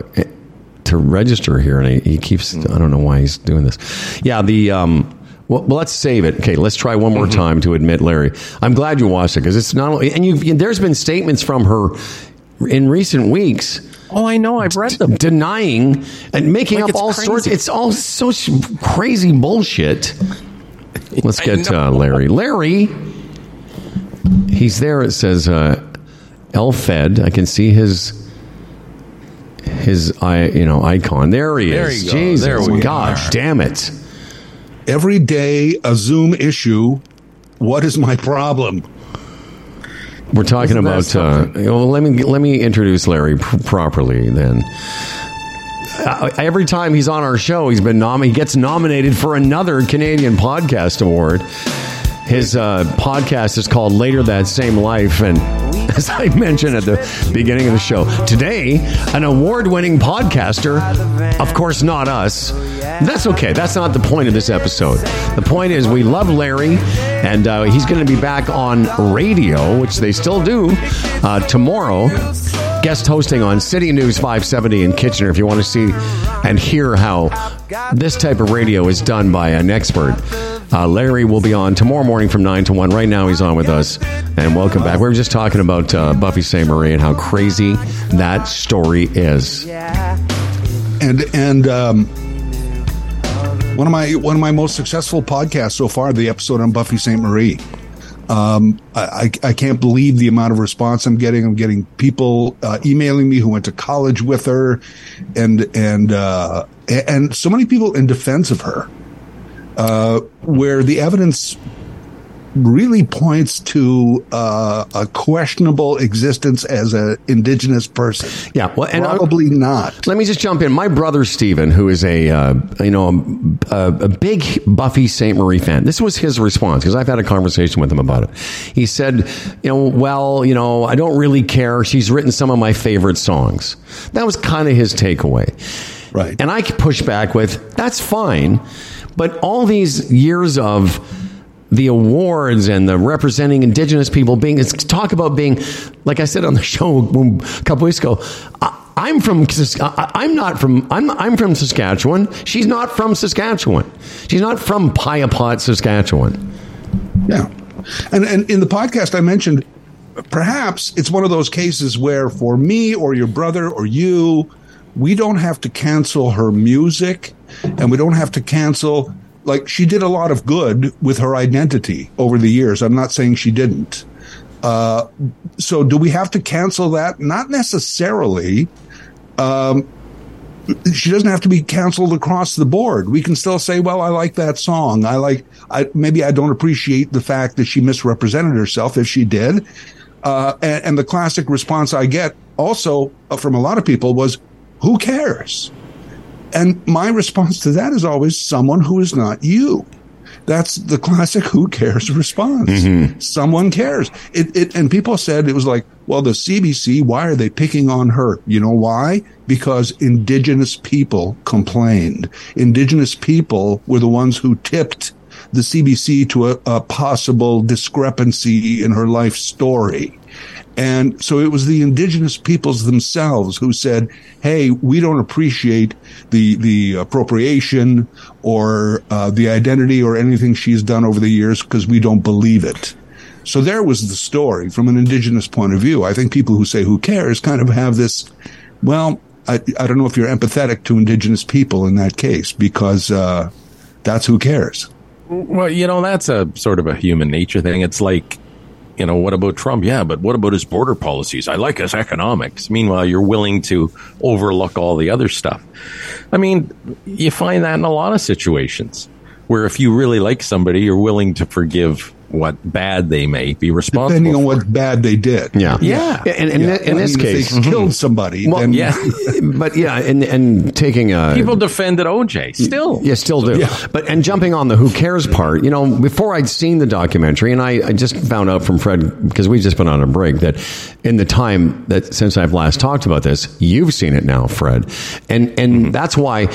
to register here, and he, he keeps I don't know why he's doing this. Yeah, the um, well, well, let's save it. Okay, let's try one more time to admit Larry. I'm glad you watched it because it's not only and you there's been statements from her in recent weeks Oh, I know. I've read them. denying and making Like up all crazy. sorts. It's all so crazy bullshit. Let's get uh. Larry. Larry, he's there. It says uh, Elfed. I can see his his I you know icon. There he There is. you go. Jesus, God damn it! Every day a Zoom issue. What is my problem? We're talking about. Uh, well, let me let me introduce Larry pr- properly. Then, uh, every time he's on our show, he's been nom- he gets nominated for another Canadian Podcast Award. His uh, podcast is called Later That Same Life, and as I mentioned at the beginning of the show, today an award-winning podcaster. Of course, not us. That's okay. That's not the point of this episode. The point is we love Larry, and uh, he's going to be back on radio, which they still do uh, tomorrow. Guest hosting on City News 570 in Kitchener. If you want to see and hear how this type of radio is done by an expert, uh, Larry will be on tomorrow morning from 9 to 1. Right now, he's on with us. And welcome back. We were just talking about uh, Buffy Sainte-Marie and how crazy that story is. Yeah. And and um, one of my one of my most successful podcasts so far, the episode on Buffy Sainte-Marie. Um, I, I I can't believe the amount of response I'm getting. I'm getting people uh, emailing me who went to college with her, and and uh, and so many people in defense of her, uh, where the evidence really points to uh, a questionable existence as an indigenous person. Yeah, well, and I- probably not. Let me just jump in. My brother Stephen, who is a uh, you know a, a big Buffy Sainte-Marie fan, this was his response because I've had a conversation with him about it. He said, you know, well, you know, I don't really care. She's written some of my favorite songs. That was kind of his takeaway. Right. And I push back with that's fine, but all these years of the awards and the representing indigenous people being it's talk about being like I said on the show a couple weeks ago. I, I'm from I'm not from I'm I'm from Saskatchewan. She's not from Saskatchewan. She's not from Piapot, Saskatchewan. Yeah. And and in the podcast I mentioned perhaps it's one of those cases where for me or your brother or you we don't have to cancel her music and we don't have to cancel like she did a lot of good with her identity over the years. I'm not saying she didn't. Uh, so do we have to cancel that? Not necessarily. Um, she doesn't have to be canceled across the board. We can still say, well, I like that song. I like, I, maybe I don't appreciate the fact that she misrepresented herself if she did. Uh, and, and the classic response I get also from a lot of people was, who cares? And my response to that is always someone who is not you. That's the classic who cares response. Mm-hmm. Someone cares. It, it, and people said it was like, well, the CBC, why are they picking on her? You know why? Because indigenous people complained. Indigenous people were the ones who tipped the CBC to a, a possible discrepancy in her life story. And so it was the indigenous peoples themselves who said, "Hey, we don't appreciate the the appropriation or uh, the identity or anything she's done over the years because we don't believe it." So there was the story from an indigenous point of view. I think people who say "Who cares?" kind of have this. Well, I, I don't know if you're empathetic to indigenous people in that case because uh, that's who cares. Well, you know, that's a sort of a human nature thing. It's like you know, what about Trump? Yeah, but what about his border policies? I like his economics. Meanwhile, you're willing to overlook all the other stuff. I mean, you find that in a lot of situations where if you really like somebody, you're willing to forgive what bad they may be responsible depending on what bad they did. Yeah, Yeah. And, and Yeah. in, in I this mean, if case, they killed mm-hmm. somebody. well, then, yeah. but yeah, and and taking a People defended OJ still. Yeah, still do. Yeah. But and jumping on the who cares part, you know, before I'd seen the documentary, and I, I just found out from Fred because we've just been on a break that in the time that since I've last talked about this, you've seen it now, Fred, and and mm-hmm. that's why.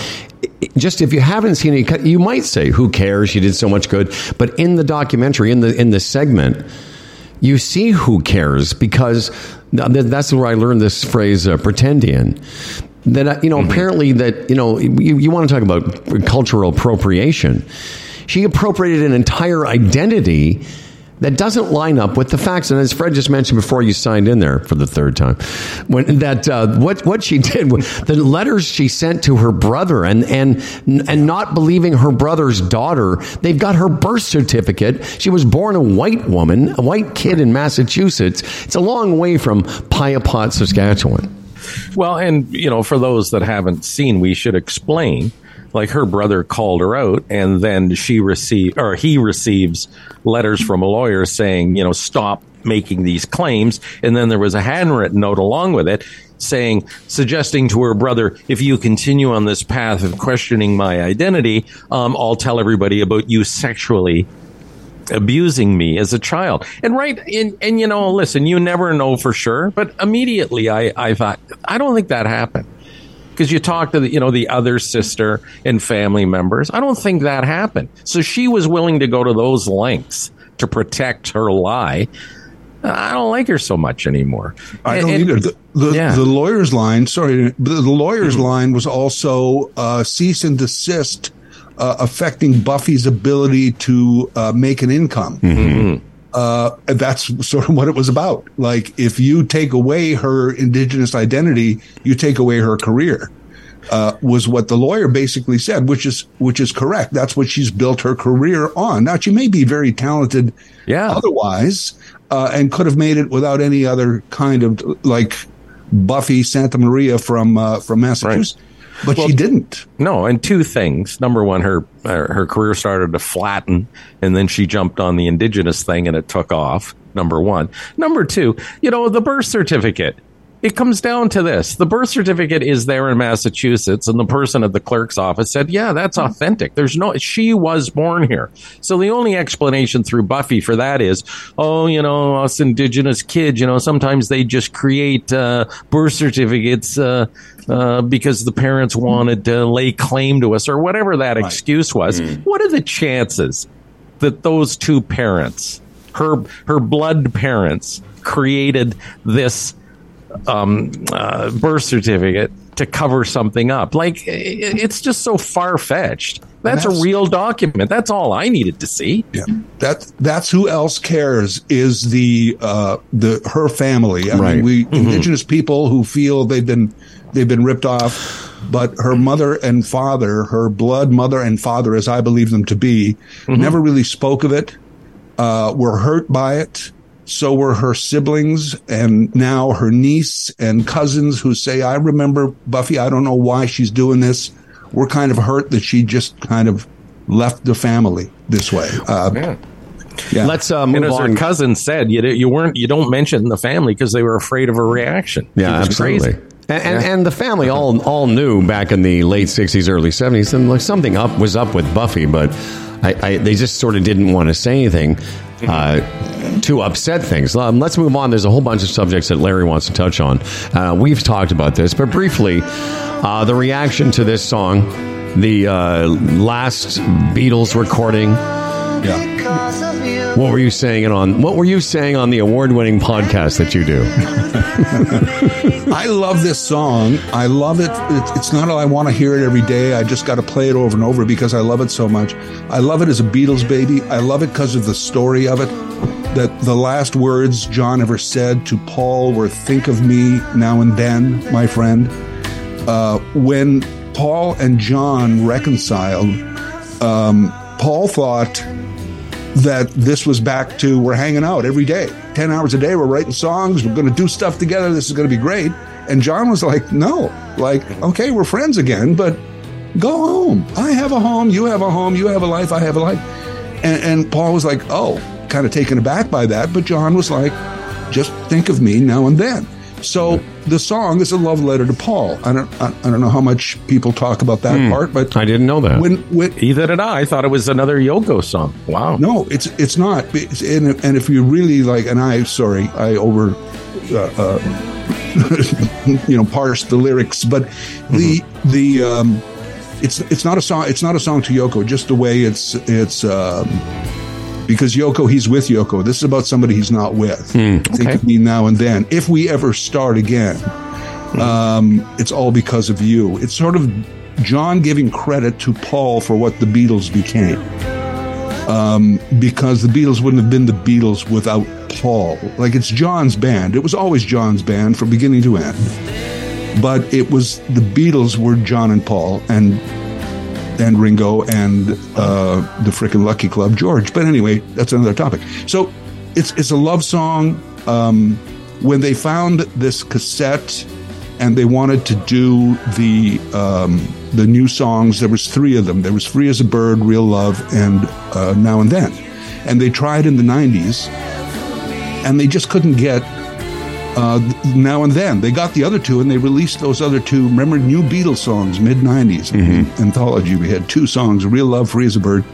Just if you haven't seen it, you might say, "Who cares? She did so much good." But in the documentary, in the in the segment, you see who cares because that's where I learned this phrase, uh, pretendian. That, uh, you know, apparently that, you know, you, you want to talk about cultural appropriation. She appropriated an entire identity that doesn't line up with the facts. And as Fred just mentioned before you signed in there for the third time, when that uh, what what she did, the letters she sent to her brother, and and and not believing her brother's daughter, they've got her birth certificate. She was born a white woman, a white kid in Massachusetts. It's a long way from Piapot, Saskatchewan. Well, and you know, for those that haven't seen, we should explain. Like her brother called her out, and then she received or he receives letters from a lawyer saying, you know, stop making these claims. And then there was a handwritten note along with it saying, suggesting to her brother, if you continue on this path of questioning my identity, um, I'll tell everybody about you sexually abusing me as a child. And right, and, and you know, listen, you never know for sure, but immediately I, I thought, I don't think that happened. Because you talk to the, you know, the other sister and family members. I don't think that happened. So she was willing to go to those lengths to protect her lie. I don't like her so much anymore. I don't and- either. The, the, yeah. the lawyer's line, sorry, the, the lawyer's line was also uh, cease and desist, uh, affecting Buffy's ability to uh, make an income. Uh, that's sort of what it was about. Like, if you take away her indigenous identity, you take away her career. Uh, was what the lawyer basically said, which is which is correct. That's what she's built her career on. Now she may be very talented, Yeah. otherwise, uh, and could have made it without any other kind of like Buffy Santa Maria from uh, from Massachusetts, but she didn't. No, and two things. Number one, her her her career started to flatten, and then she jumped on the indigenous thing, and it took off. Number one. Number two, you know, the birth certificate. It comes down to this: the birth certificate is there in Massachusetts, and the person at the clerk's office said, "Yeah, that's authentic. There's no. She was born here." So the only explanation through Buffy for that is, "Oh, you know, us indigenous kids. You know, sometimes they just create uh, birth certificates." Uh, uh, because the parents wanted to lay claim to us or whatever that excuse was. What are the chances that those two parents, her her blood parents, created this um, uh, birth certificate to cover something up? Like it's just so far fetched. That's, That's- a real document. That's all I needed to see. Yeah, that that's who else cares is the uh, the her family. I Right. mean, we indigenous people who feel they've been they've been ripped off. But her mother and father, her blood mother and father, as I believe them to be, never really spoke of it. Uh, were hurt by it. So were her siblings and now her niece and cousins who say, I remember Buffy. I don't know why she's doing this. We're kind of hurt that she just kind of left the family this way. Uh, Yeah. yeah. Let's uh, And move as her cousin said, you you weren't you don't mention the family because they were afraid of a reaction. Yeah, It was absolutely. crazy. And, and, and the family all all knew back in the late '60s, early '70s, and like something up was up with Buffy, but I, I, they just sort of didn't want to say anything uh, to upset things. Um, let's move on. There's a whole bunch of subjects that Larry wants to touch on. Uh, we've talked about this, but briefly, uh, the reaction to this song, the uh, last Beatles recording. yeah. What were you saying it on? What were you saying on the award-winning podcast that you do? I love this song. I love it. It- It's not I want to hear it every day. I just got to play it over and over because I love it so much. I love it as a Beatles baby. I love it because of the story of it. That the last words John ever said to Paul were "Think of me now and then, my friend." Uh, when Paul and John reconciled, um, Paul thought that this was back to we're hanging out every day. 10 hours a day we're writing songs we're going to do stuff together this is going to be great. And john was like no like okay we're friends again but go home. I have a home you have a home you have a life i have a life. And, and paul was like oh kind of taken aback by that but john was like just think of me now and then so the song is a love letter to paul i don't i, I don't know how much people talk about that part but I didn't know that. when when Either did I. I thought it was another Yoko song. Wow. no, it's it's not. It's- And, and if you really like, and I sorry, I over, uh, uh, you know, parse the lyrics, but the the um, it's it's not a song. It's not a song to Yoko. Just the way it's it's. Um, because Yoko, he's with Yoko. This is about somebody he's not with. Think okay. of me now and then. If we ever start again, um, it's all because of you. It's sort of John giving credit to Paul for what the Beatles became Um, because the Beatles wouldn't have been the Beatles without Paul. Like it's John's band. It was always John's band from beginning to end. But it was the Beatles were John and Paul and and Ringo and uh, the frickin' Lucky Club George. But anyway, that's another topic. So it's it's a love song. Um, when they found this cassette and they wanted to do the um, the new songs, there was three of them. There was "Free as a Bird," "Real Love," and uh, "Now and Then." And they tried in the '90s, and they just couldn't get uh, now and then. They got the other two and they released those other two. Remember, new Beatles songs, mid 90s anthology. We had two songs, Real Love, Free as a Bird.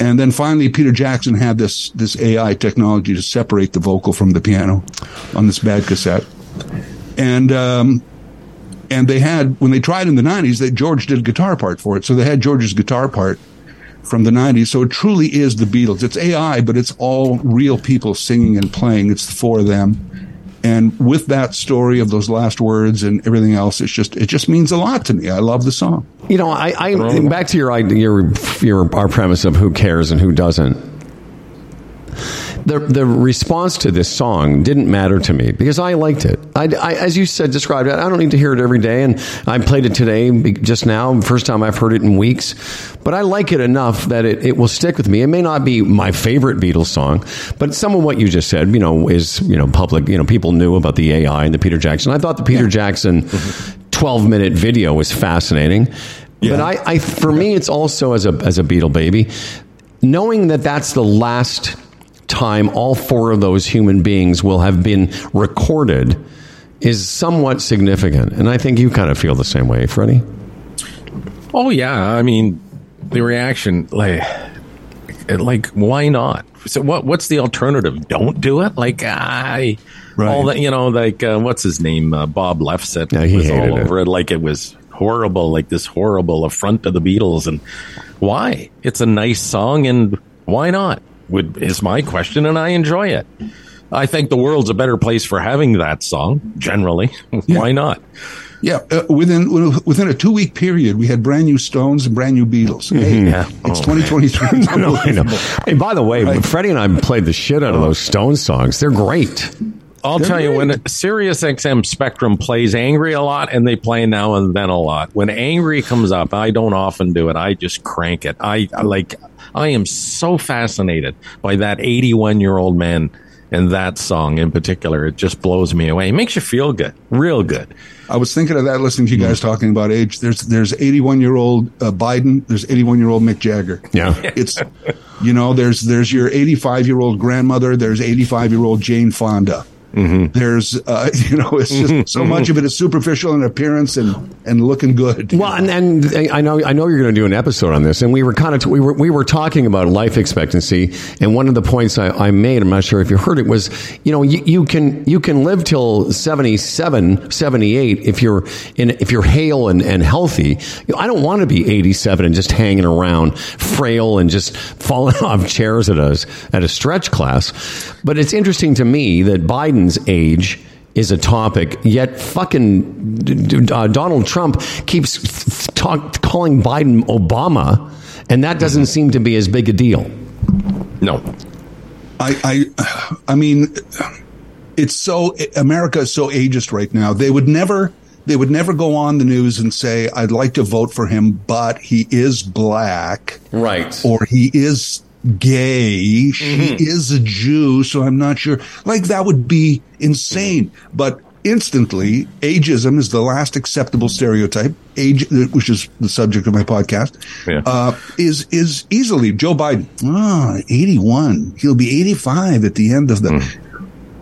And then finally, Peter Jackson had this, this AI technology to separate the vocal from the piano on this bad cassette. And, um, and they had, when they tried in the 90s, they, George did a guitar part for it. So they had George's guitar part from the 90s. So it truly is the Beatles. It's AI, but it's all real people singing and playing. It's the four of them. And with that story of those last words and everything else, it's just it just means a lot to me. I love the song. You know, I, I back to your idea, your your our premise of who cares and who doesn't. The the response to this song didn't matter to me because I liked it. I, I as you said, described it. I don't need to hear it every day, and I played it today just now, first time I've heard it in weeks. But I like it enough that it, it will stick with me. It may not be my favorite Beatles song, but some of what you just said, you know, is you know public. You know, people knew about the AI and the Peter Jackson. I thought the Peter Jackson twelve minute video was fascinating. Yeah. But I, I, for me, it's also as a as a Beatle baby, knowing that that's the last time all four of those human beings will have been recorded is somewhat significant, and I think you kind of feel the same way, Freddie. Oh yeah, I mean the reaction like like why not? So what what's the alternative? Don't do it? Like I Right. all that you know like uh, what's his name uh, Bob Lefsetz Yeah, he was all it. over it like it was horrible like this horrible affront to the Beatles and why? It's a nice song and why not? Would is my question and I enjoy it. I think the world's a better place for having that song generally. why not? Yeah, uh, within within a two week period, we had brand new Stones and brand new Beatles. Hey, Yeah. it's Oh. 2023. It's I know. unbelievable. Hey, by the way, Right. Freddie and I played the shit out of those Stone songs. They're great. I'll They're tell you when great. Sirius XM Spectrum plays angry a lot, and they play now and then a lot. When angry comes up, I don't often do it. I just crank it. I I like. I am so fascinated by that 81 year old man and that song in particular. It just blows me away. It makes you feel good, real good. I was thinking of that listening to you guys talking about age. There's there's 81 year old uh, Biden. There's 81 year old Mick Jagger. Yeah. It's you know there's there's your 85 year old grandmother. There's 85 year old Jane Fonda. There's uh, you know it's just so much of it is superficial in appearance and and looking good. Well, and, and I know I know you're going to do an episode on this, and we were kind of we were we were talking about life expectancy, and one of the points I, I made, I'm not sure if you heard it, was you know you, you can you can live till 77, 78 if you're in if you're hale and, and healthy. You know, I don't want to be 87 and just hanging around, frail and just falling off chairs at a at a stretch class. But it's interesting to me that Biden's age is a topic, yet fucking d- d- uh, Donald Trump keeps talk, calling Biden Obama, and that doesn't seem to be as big a deal. No, I, I, I mean, it's so America is so ageist right now. They would never, they would never go on the news and say, "I'd like to vote for him, but he is black, Right. or he is gay, he is a Jew, so I'm not sure." Like that would be insane. But instantly, ageism is the last acceptable stereotype. Age, which is the subject of my podcast, Yeah. uh, is is easily Joe Biden. Ah, 81. He'll be 85 at the end of the.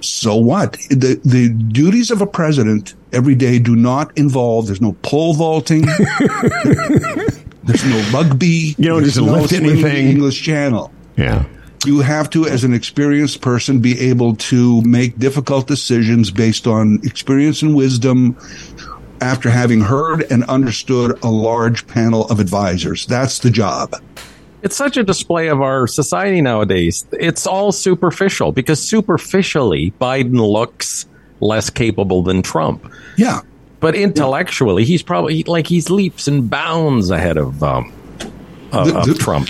So what? The the duties of a president every day do not involve. There's no pole vaulting. there's no rugby. You don't just lift in the anything. English Channel. Yeah. You have to, as an experienced person, be able to make difficult decisions based on experience and wisdom after having heard and understood a large panel of advisors. That's the job. it's such a display of our society nowadays. It's all superficial because superficially, Biden looks less capable than Trump. Yeah. But intellectually, he's probably like he's leaps and bounds ahead of um, of, The- of Trump.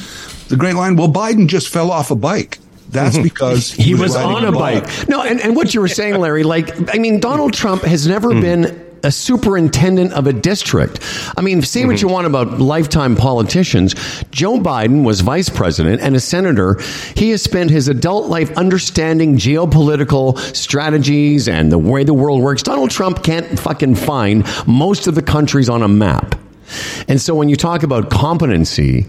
The great line, well, Biden just fell off a bike. That's because He was riding on a bike. No, and, and what you were saying, Larry, like, I mean, Donald Trump has never hmm. been a superintendent of a district. I mean, say what hmm. you want about lifetime politicians. Joe Biden was vice president and a senator. He has spent his adult life understanding geopolitical strategies and the way the world works. Donald Trump can't fucking find most of the countries on a map. And so when you talk about competency,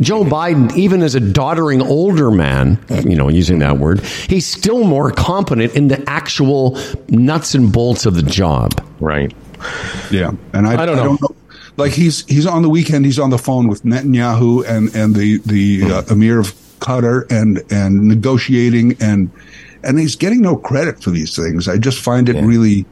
Joe Biden, even as a doddering older man, you know, using that word, he's still more competent in the actual nuts and bolts of the job. Right. Yeah, and I, I don't know. Like he's he's on the weekend. He's on the phone with Netanyahu and and the the Hmm. uh, Emir of Qatar and and negotiating and and he's getting no credit for these things. I just find it really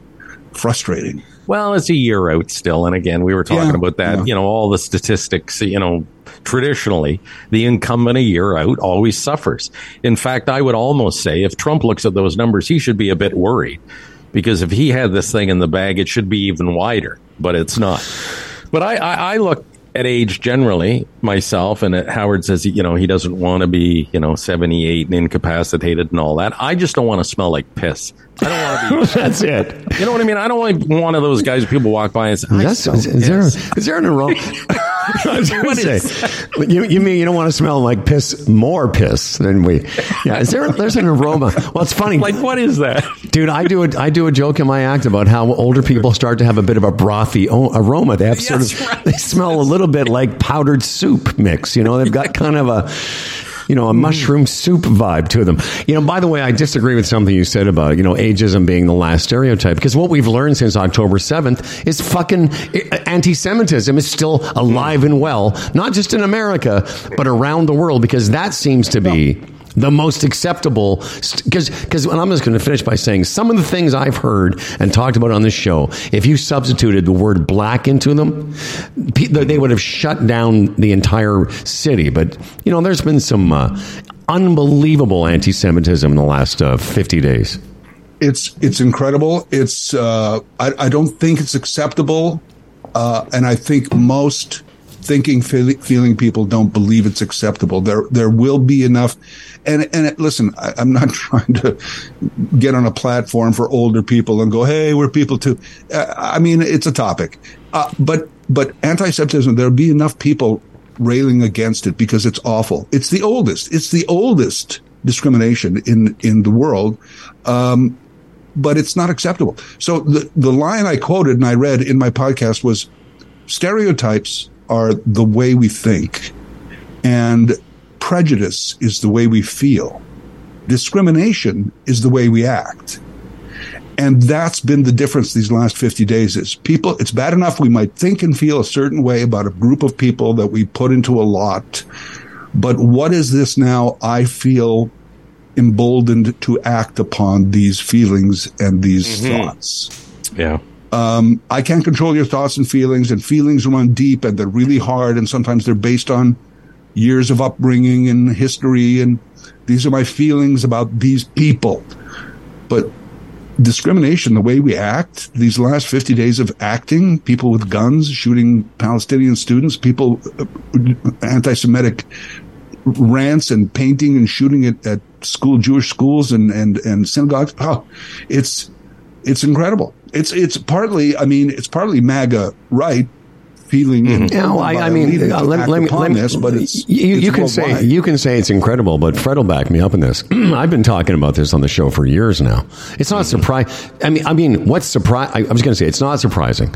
frustrating. Well, it's a year out still, and again, we were talking Yeah, about that. yeah. You know, all the statistics. You know, traditionally, the incumbent a year out always suffers. In fact, I would almost say if Trump looks at those numbers, he should be a bit worried because if he had this thing in the bag, it should be even wider, but it's not. But I, I, I look at age generally myself, and at Howard says, you know, he doesn't want to be, you know, 78 and incapacitated and all that. I just don't want to smell like piss. I don't want to be. That's it. You know what I mean? I don't want to be one of those guys who people walk by and say, That's, is, is there, piss." is there an aroma? I was gonna What say, is you, you mean you don't want to smell like piss, more piss than we? Yeah, is there? There's an aroma. Well, it's funny. Like, what is that? Dude, I do a I do a joke in my act about how older people start to have a bit of a brothy o- aroma. They have sort That's of right. they smell a little bit like powdered soup mix. You know, they've got kind of a you know a mushroom soup vibe to them. You know, by the way, I disagree with something you said about you know ageism being the last stereotype because what we've learned since October seventh is fucking eh, anti-Semitism is still alive and well, not just in America but around the world because that seems to be the most acceptable because because I'm just going to finish by saying some of the things I've heard and talked about on this show if you substituted the word black into them they would have shut down the entire city but you know there's been some uh, unbelievable anti-Semitism in the last uh, 50 days It's it's incredible. It's uh, I, I don't think it's acceptable, uh, and I think most thinking, feel, feeling people don't believe it's acceptable. There, there will be enough. And, and it, listen, I, I'm not trying to get on a platform for older people and go, Hey, we're people too. Uh, I mean, it's a topic. Uh, but, but anti-Semitism, there'll be enough people railing against it because it's awful. It's the oldest. It's the oldest discrimination in, in the world. Um, but it's not acceptable. So the, the line I quoted and I read in my podcast was stereotypes are the way we think and prejudice is the way we feel. Discrimination is the way we act. And that's been the difference these last 50 days is people, it's bad enough we might think and feel a certain way about a group of people that we put into a lot. But what is this now? I feel emboldened to act upon these feelings and these mm-hmm. thoughts. Yeah. Um, I can't control your thoughts and feelings, and feelings run deep and they're really hard, and sometimes they're based on years of upbringing and history. And these are my feelings about these people. But discrimination, the way we act, these last 50 days of acting, people with guns shooting Palestinian students, people, uh, anti Semitic rants and painting and shooting it at school Jewish schools and and and synagogues. Oh, it's it's incredible. It's it's partly. I mean, it's partly MAGA right feeling. Mm-hmm. Yeah, well, I, I, mean, uh, let, let, me, let me, this, but it's, you, it's you can say you can say it's incredible, but Fred will back me up in this. I've been talking about this on the show for years now. It's not mm-hmm. surprise. I mean, I mean, what's surprise? I, I was going to say it's not surprising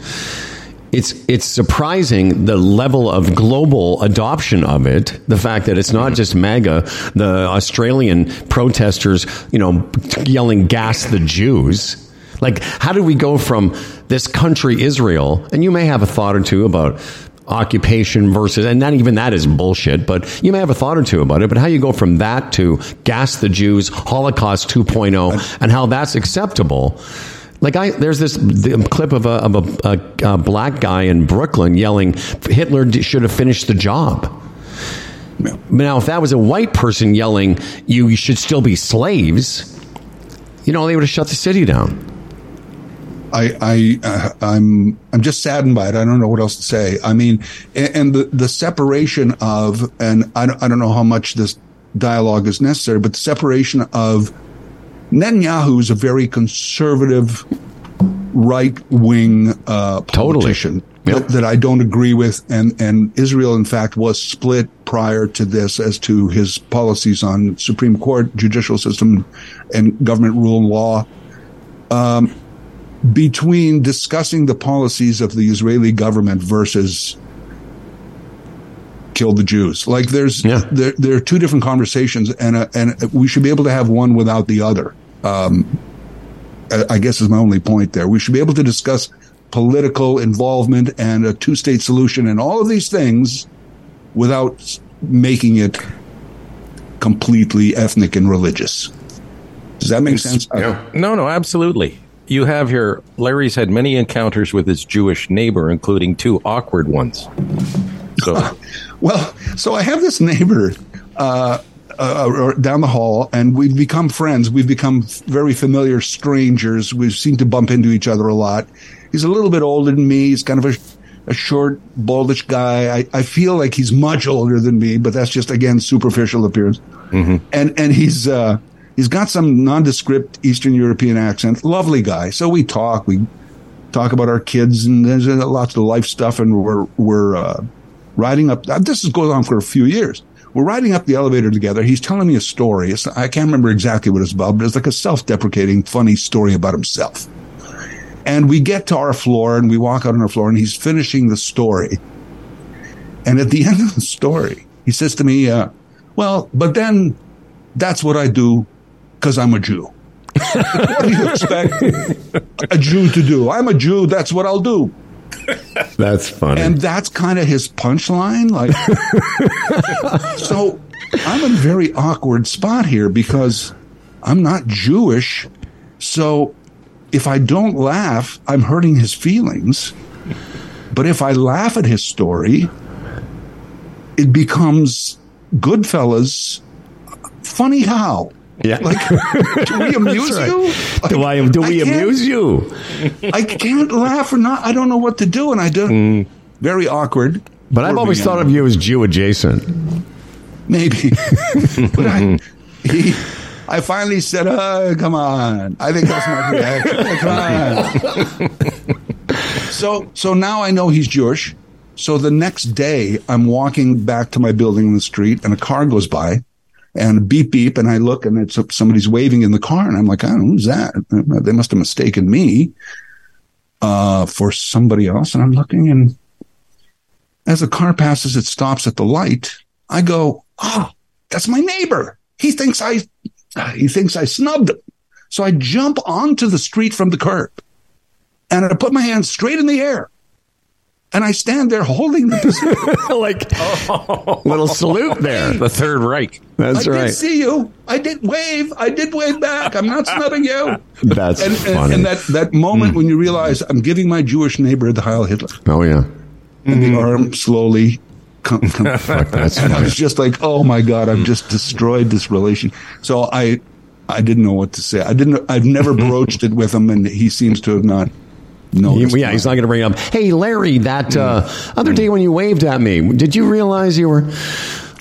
it's it's surprising the level of global adoption of it. The fact that it's not just MAGA, the Australian protesters, you know, yelling "gas the Jews." Like, how do we go from this country, Israel, and you may have a thought or two about occupation versus, and not even that is bullshit, but you may have a thought or two about it, but how you go from that to gas the Jews, Holocaust 2.0, and how that's acceptable like I, there's this clip of a, of a, a, a black guy in Brooklyn yelling, "Hitler should have finished the job." Now, if that was a white person yelling, "You should still be slaves," you know, they would have shut the city down. I, I, uh, I'm, I'm just saddened by it. I don't know what else to say. I mean, and, and the, the separation of, and I don't, I don't know how much this dialogue is necessary, but the separation of Netanyahu is a very conservative, right wing uh, politician. Totally. Yep. That, that, I don't agree with, and and Israel, in fact, was split prior to this as to his policies on Supreme Court, judicial system, and government rule and law. Um, between discussing the policies of the Israeli government versus kill the Jews. Like there's yeah. there there are two different conversations, and uh, and we should be able to have one without the other. Um, I guess is my only point there. We should be able to discuss political involvement and a two state solution and all of these things without making it completely ethnic and religious. Does that make sense? Yeah. No, no, absolutely. You have here, Larry's had many encounters with his Jewish neighbor, including two awkward ones. So, well, so I have this neighbor uh, uh, down the hall, and we've become friends. We've become very familiar strangers. We seem to bump into each other a lot. He's a little bit older than me. He's kind of a, a short, baldish guy. I, I feel like he's much older than me, but that's just again superficial appearance. Mm-hmm. And and he's uh, he's got some nondescript Eastern European accent. Lovely guy. So we talk. We talk about our kids, and there's lots of life stuff, and we're we're uh, riding up. This is going on for a few years. We're riding up the elevator together. He's telling me a story. It's, I can't remember exactly what it's about, but it's like a self-deprecating, funny story about himself. And we get to our floor and we walk out on our floor and he's finishing the story. And at the end of the story, he says to me, uh, well, but then that's what I do because I'm a Jew. what do you expect a Jew to do? I'm a Jew. That's what I'll do. That's funny. And that's kind of his punchline. Like, so I'm in a very awkward spot here because I'm not Jewish. So if I don't laugh, I'm hurting his feelings. But if I laugh at his story, it becomes Goodfellas. Funny how? Yeah. Like, do we amuse right. you? Like, do I? Do we I amuse you? I can't laugh or not. I don't know what to do, and I do. Mm. Very awkward. But I've always thought of you as Jew adjacent. maybe. but I, he, I finally said, uh, "Come on!" I think that's my reaction. Come on. so, so now I know he's Jewish. So the next day, I'm walking back to my building in the street, and a car goes by, and beep beep, and I look, and it's somebody's waving in the car, and I'm like, "Oh, who's that?" They must have mistaken me uh, for somebody else, and I'm looking, and as the car passes, it stops at the light. I go, oh, that's my neighbor. He thinks I, he thinks I snubbed him. So I jump onto the street from the curb and I put my hands straight in the air and I stand there holding the pistol. like little salute there. The Third Reich. That's I right. did see you. I did wave. I did wave back. I'm not snubbing you. That's And, and, funny. and that, that moment hmm. when you realize I'm giving my Jewish neighbor the Heil Hitler oh yeah, and the hmm. arm slowly come, come Fuck, that's and I was just like, "Oh my god, I've hmm. just destroyed this relation." So I, I didn't know what to say. I didn't. I've never broached it with him, and he seems to have not. He- yeah, he's not going to bring it up. Hey, Larry, that uh, other day when you waved at me, did you realize you were?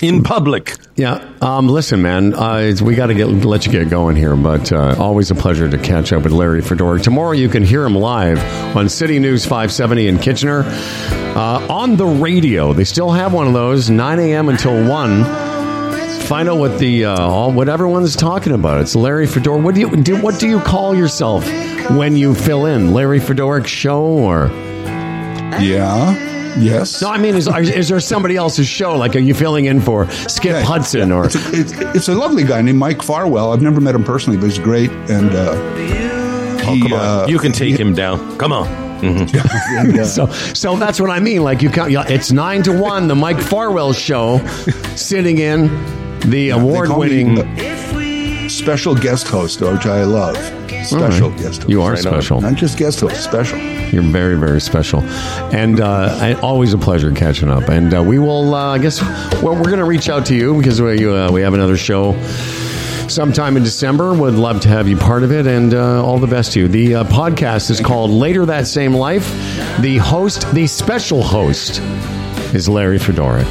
In public. Yeah. Um, listen, man, uh, we got to get let you get going here, but uh, always a pleasure to catch up with Larry Fedoruk. Tomorrow you can hear him live on City News 570 in Kitchener uh, on the radio. They still have one of those, 9 a.m. until 1. Find out what the uh, all what everyone's talking about. It's Larry Fedor. What do you do? What do you call yourself when you fill in Larry Fedoruk show or? Yeah. Yes. No, I mean, is, is there somebody else's show? Like, are you filling in for Skip Yeah, Hudson or? It's a, it's, it's a lovely guy named Mike Farwell. I've never met him personally, but he's great. And uh, Oh, come on. uh, you can take him down. Come on. and, uh, So, so that's what I mean. Like you, count, yeah, it's nine to one. The Mike Farwell show, sitting in the they call me award-winning. the special guest host, which I love. Special All right. guest host. You are Right special. Not just guest host, special. You're very, very special, and uh, I, always a pleasure catching up. And uh, we will, uh, I guess, well, we're going to reach out to you because we uh, we have another show sometime in December. Would love to have you part of it, and uh, all the best to you. The uh, podcast is called Later That Same Life. The host, the special host, is Larry Fedoruk.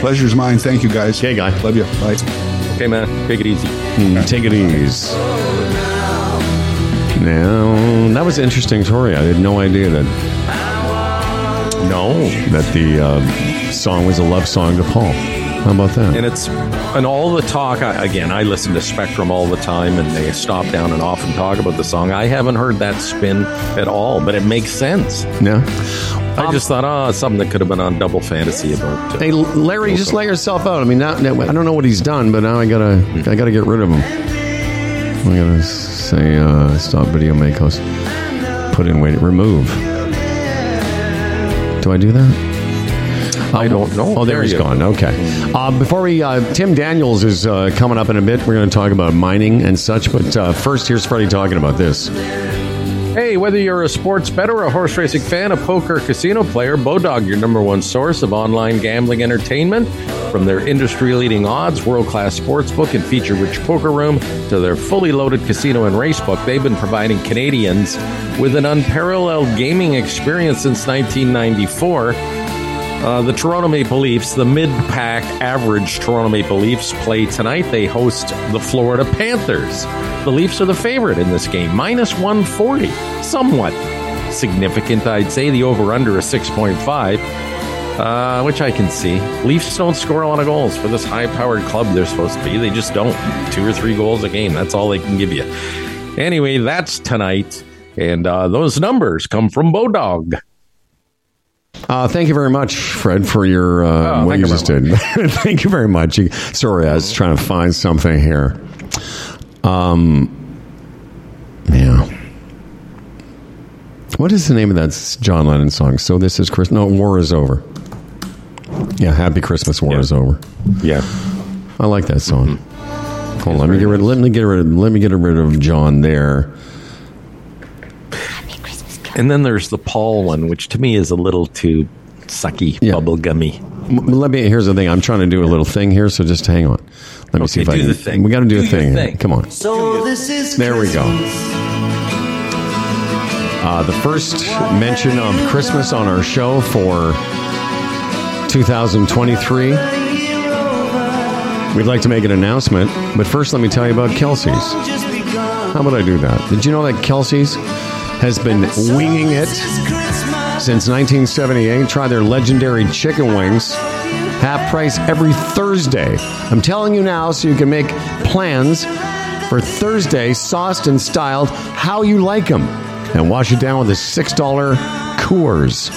Pleasure's mine. Thank you, guys. Okay, guy. Love you. Bye. Okay, man. Take it easy. Mm, Take it easy. Now that was interesting Tori. I had no idea that No. that the uh, song was a love song to Paul. How about that? And it's and all the talk. I, again, I listen to Spectrum all the time, and they stop down and often talk about the song. I haven't heard that spin at all, but it makes sense. yeah. I just thought, oh, something that could have been on Double Fantasy about. Uh, Hey, Larry, just lay yourself out. I mean, now, now- I don't know what he's done, but now I gotta, I gotta get rid of him. I gotta say, uh, stop video make host. Put in wait, remove. Do I do that? I don't know. Oh, there, he's gone. Okay. Uh, before we, uh, Tim Daniels is uh, coming up in a bit. We're going to talk about mining and such. But uh, first, here's Freddie talking about this. Hey, whether you're a sports bettor, a horse racing fan, a poker casino player, Bodog, your number one source of online gambling entertainment. From their industry leading odds, world class sportsbook, and feature rich poker room to their fully loaded casino and racebook, they've been providing Canadians with an unparalleled gaming experience since 1994. Uh, the Toronto Maple Leafs, the mid pack average Toronto Maple Leafs, play tonight. They host the Florida Panthers. The Leafs are the favorite in this game, minus 140. Somewhat significant, I'd say. The over under is 6.5, uh, which I can see. Leafs don't score a lot of goals for this high powered club they're supposed to be. They just don't. Two or three goals a game. That's all they can give you. Anyway, that's tonight. And uh, those numbers come from Bodog. Uh, thank you very much, Fred, for your uh, Oh, what thank you just did. thank you very much. You- Sorry, I was trying to find something here. Um, yeah. What is the name of that John Lennon song? So this is Chris. No, war is over. Yeah, Happy Christmas, war Yeah. is over. Yeah. I like that song. Mm-hmm. Hold on, let me get rid. Let me get rid. Of, let me get rid of John there. And then there's the Paul one, which to me is a little too sucky, Yeah. bubblegummy. Let me. Here's the thing. I'm trying to do a little thing here, so just hang on. Let me see if Okay, I can. the thing. We got to do, Do a thing. thing. Come on. So this is There we go. Uh, the first mention of Christmas on our show for 2023. We'd like to make an announcement, but first let me tell you about Kelsey's. How about I do that? Did you know that Kelsey's has been winging it since 1978? Try their legendary chicken wings, half price every Thursday. I'm telling you now so you can make plans for Thursday, sauced and styled how you like them. And wash it down with a $6 Coors.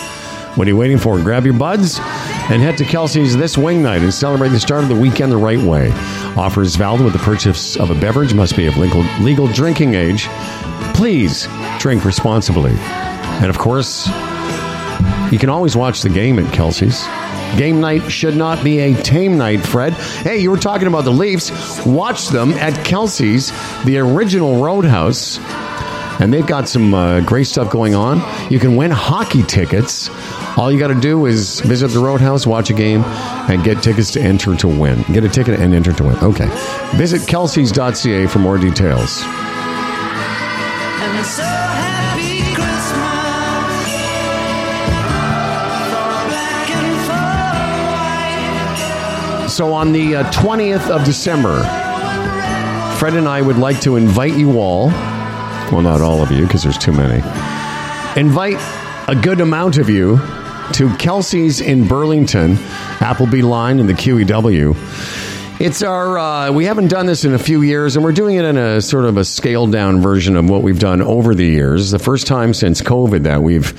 What are you waiting for? Grab your buds and head to Kelsey's this wing night and celebrate the start of the weekend the right way. Offers valid with the purchase of a beverage, must be of legal, legal drinking age. Please drink responsibly. And of course, you can always watch the game at Kelsey's. Game night should not be a tame night, Fred. Hey, you were talking about the Leafs. Watch them at Kelsey's, the original Roadhouse. And they've got some uh, great stuff going on. You can win hockey tickets. All you got to do is visit the Roadhouse, watch a game, and get tickets to enter to win. Get a ticket and enter to win. Okay. Visit kelseys.ca for more details. So on the uh, 20th of December, Fred and I would like to invite you all, well, not all of you because there's too many, invite a good amount of you to Kelsey's in Burlington, Appleby Line and the QEW. It's our, uh, we haven't done this in a few years, and we're doing it in a sort of a scaled down version of what we've done over the years. The first time since COVID that we've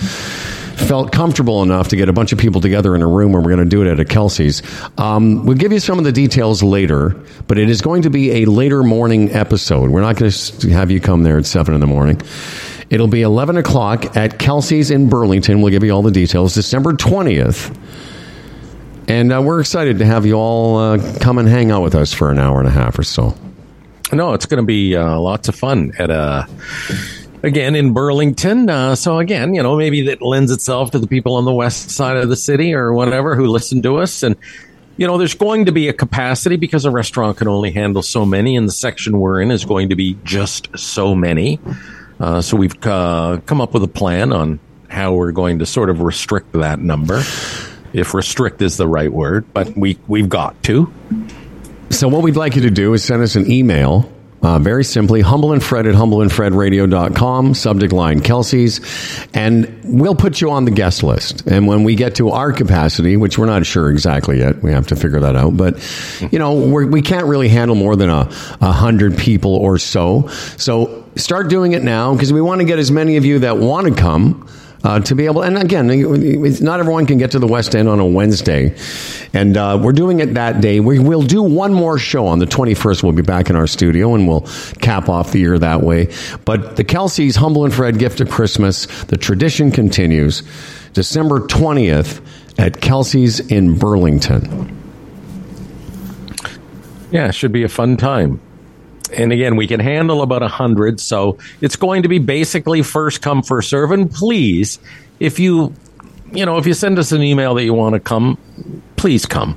felt comfortable enough to get a bunch of people together in a room where we're going to do it at a Kelsey's. Um, we'll give you some of the details later, but it is going to be a later morning episode. We're not going to have you come there at 7 in the morning. It'll be 11 o'clock at Kelsey's in Burlington. We'll give you all the details. December 20th. And uh, we're excited to have you all uh, come and hang out with us for an hour and a half or so. No, it's going to be uh, lots of fun at uh again in Burlington. Uh, so again, you know, maybe that lends itself to the people on the west side of the city or whatever who listen to us and. You know, there's going to be a capacity because a restaurant can only handle so many, and the section we're in is going to be just so many. Uh, so we've uh, come up with a plan on how we're going to sort of restrict that number, if restrict is the right word. But we we've got to. So what we'd like you to do is send us an email. Uh, very simply, humble and fred at humbleandfredradio.com, subject line Kelsey's, and we'll put you on the guest list. And when we get to our capacity, which we're not sure exactly yet, we have to figure that out, but, you know, we're, we can't really handle more than a, a hundred people or so. So start doing it now because we want to get as many of you that want to come uh, to be able. And again, not everyone can get to the West End on a Wednesday, and uh, we're doing it that day. We will do one more show on the 21st. We'll be back in our studio and we'll cap off the year that way. But the Kelsey's Humble and Fred Gift of Christmas, the tradition continues. December 20th at Kelsey's in Burlington. Yeah, should be a fun time. And again, we can handle about a hundred, so it's going to be basically first come first serve. And please, if you, you know, if you send us an email that you want to come, please come.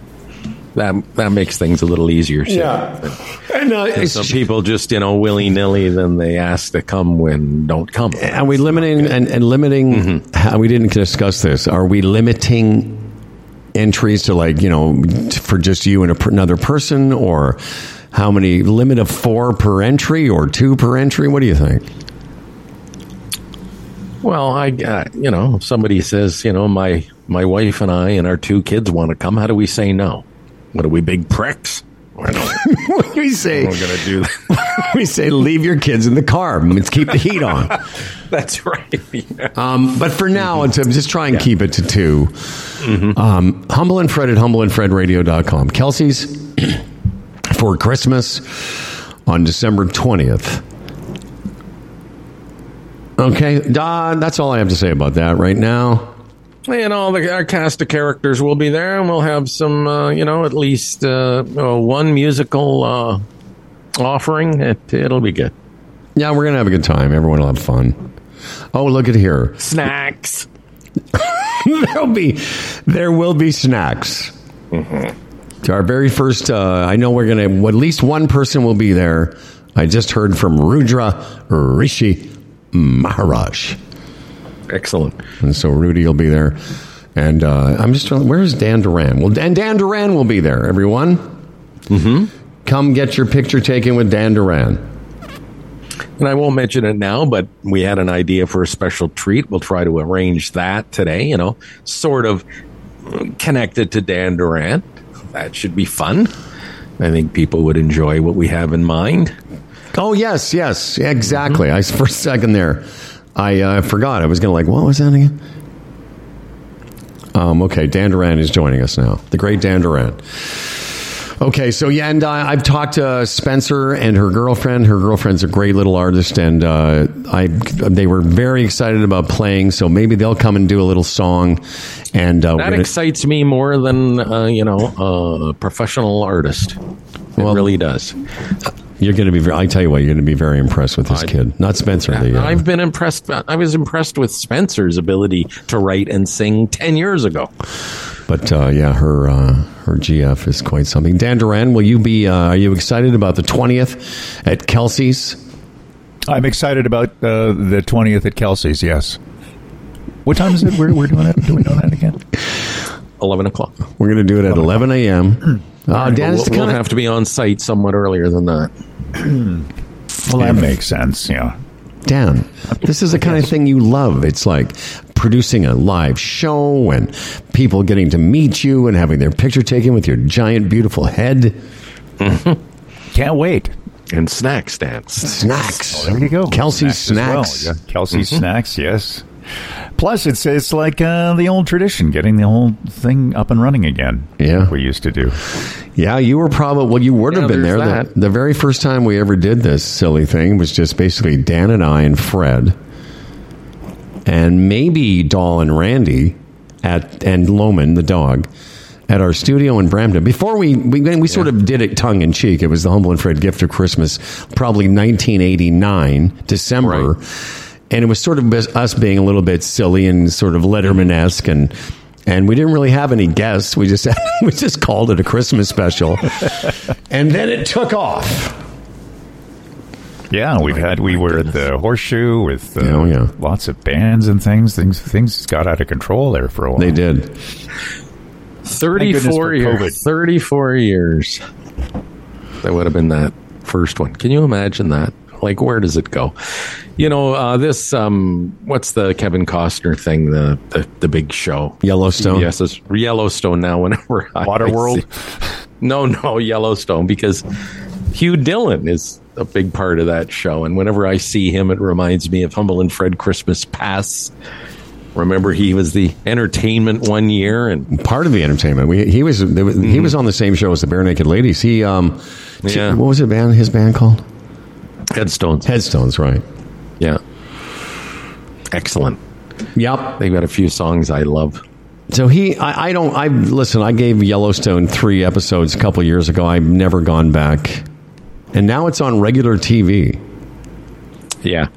That that makes things a little easier. so- and uh, And it's, Some people just, you know, willy nilly, then they ask to come when don't come. are we limiting and, and limiting? How, we didn't discuss this. Are we limiting entries to like you know for just you and a, another person, or how many limit of four per entry or two per entry? What do you think? Well, I, uh, you know, if somebody says, you know, my my wife and I and our two kids want to come. How do we say no? What are we big pricks? We're we say going to do that. we say leave your kids in the car. Let's keep the heat on. That's right. Yeah. Um, but for now, it's, just try and keep it to 2 Um, Humble and Fred at humbleandfredradio.com. Kelsey's for Christmas on December 20th. Okay, Don, that's all I have to say about that right now. And all the our cast of characters will be there, and we'll have some, uh, you know, at least uh, uh, one musical uh, offering. It, it'll be good. Yeah, we're going to have a good time. Everyone will have fun. Oh, look at here. Snacks. There'll be, there will be snacks. To our very first, uh, I know we're going to, at least one person will be there. I just heard from Rudra Rishi Maharaj. Excellent. And so Rudy will be there And uh, I'm just where's Dan Duran? Well, and Dan Duran will be there, everyone. Mm-hmm. Come get your picture taken with Dan Duran. And I won't mention it now, but we had an idea for a special treat. We'll try to arrange that today, you know, sort of connected to Dan Duran. That should be fun. I think people would enjoy what we have in mind. Oh yes, yes, exactly. I for a second there, I uh, forgot. I was going to like, what was that again? Um, okay, Dan Duran is joining us now. The great Dan Duran. Okay, so yeah, and uh, I've talked to Spencer and her girlfriend. Her girlfriend's a great little artist, and uh, I they were very excited about playing. So maybe they'll come and do a little song. And uh, That gonna- excites me more than, uh, you know, a professional artist. It Well- really does. you're going to be. I tell you what, you're going to be very impressed with this kid. Not Spencer. The, uh, I've been impressed. I was impressed with Spencer's ability to write and sing 10 years ago. But uh, yeah, her uh, her GF is quite something. Dan Duran, will you be? Uh, are you excited about the twentieth at Kelsey's? I'm excited about uh, the 20th at Kelsey's, yes. What time is it? We're, we're doing that? Do we know that again? 11 o'clock. We're going to do it at eleven a.m. Uh, Dan, We'll, it's we'll have to be on site somewhat earlier than that. Well, that makes sense, yeah. Dan. This is the kind of thing you love. It's like producing a live show and people getting to meet you and having their picture taken with your giant, beautiful head. Can't wait. And snack stands. Snacks. Oh, There you go. Kelsey's Snacks snacks. well, yeah. Kelsey's mm-hmm. snacks, yes. Plus, it's it's like uh, the old tradition, getting the whole thing up and running again. Yeah. like we used to do. Yeah, you were probably well. You would Yeah, have been there. The, the very first time we ever did this silly thing was just basically Dan and I and Fred, and maybe Doll and Randy at and Loman the dog at our studio in Brampton. Before we we, we sort of did it tongue in cheek. It was the Humble and Fred gift of Christmas, probably 1989 December. And it was sort of us being a little bit silly and sort of Letterman esque, and and we didn't really have any guests. We just we just called it a Christmas special, and then it took off. Yeah, we've had we were at the Horseshoe with uh, Oh, yeah. lots of bands and things. Things things got out of control there for a while. They did. 34 years. 34 years. That would have been that first one. Can you imagine that? Like, where does it go? You know, uh, this, um, what's the Kevin Costner thing, the, the, the big show? Yellowstone. Yes, it's Yellowstone now. Whenever I, Waterworld? No, no, Yellowstone because Hugh Dillon is a big part of that show, and whenever I see him, it reminds me of Humble and Fred Christmas Pass. Remember, he was the entertainment one year, and Part of the entertainment. We, he was was- he was on the same show as the Barenaked Ladies. He um, Yeah. what was it band his band called? Headstones. Headstones, right? Yeah, excellent. Yep. They've got a few songs I love. So he, I, I don't. I listen. I gave Yellowstone three episodes a couple years ago. I've never gone back, and now it's on regular TV. Yeah.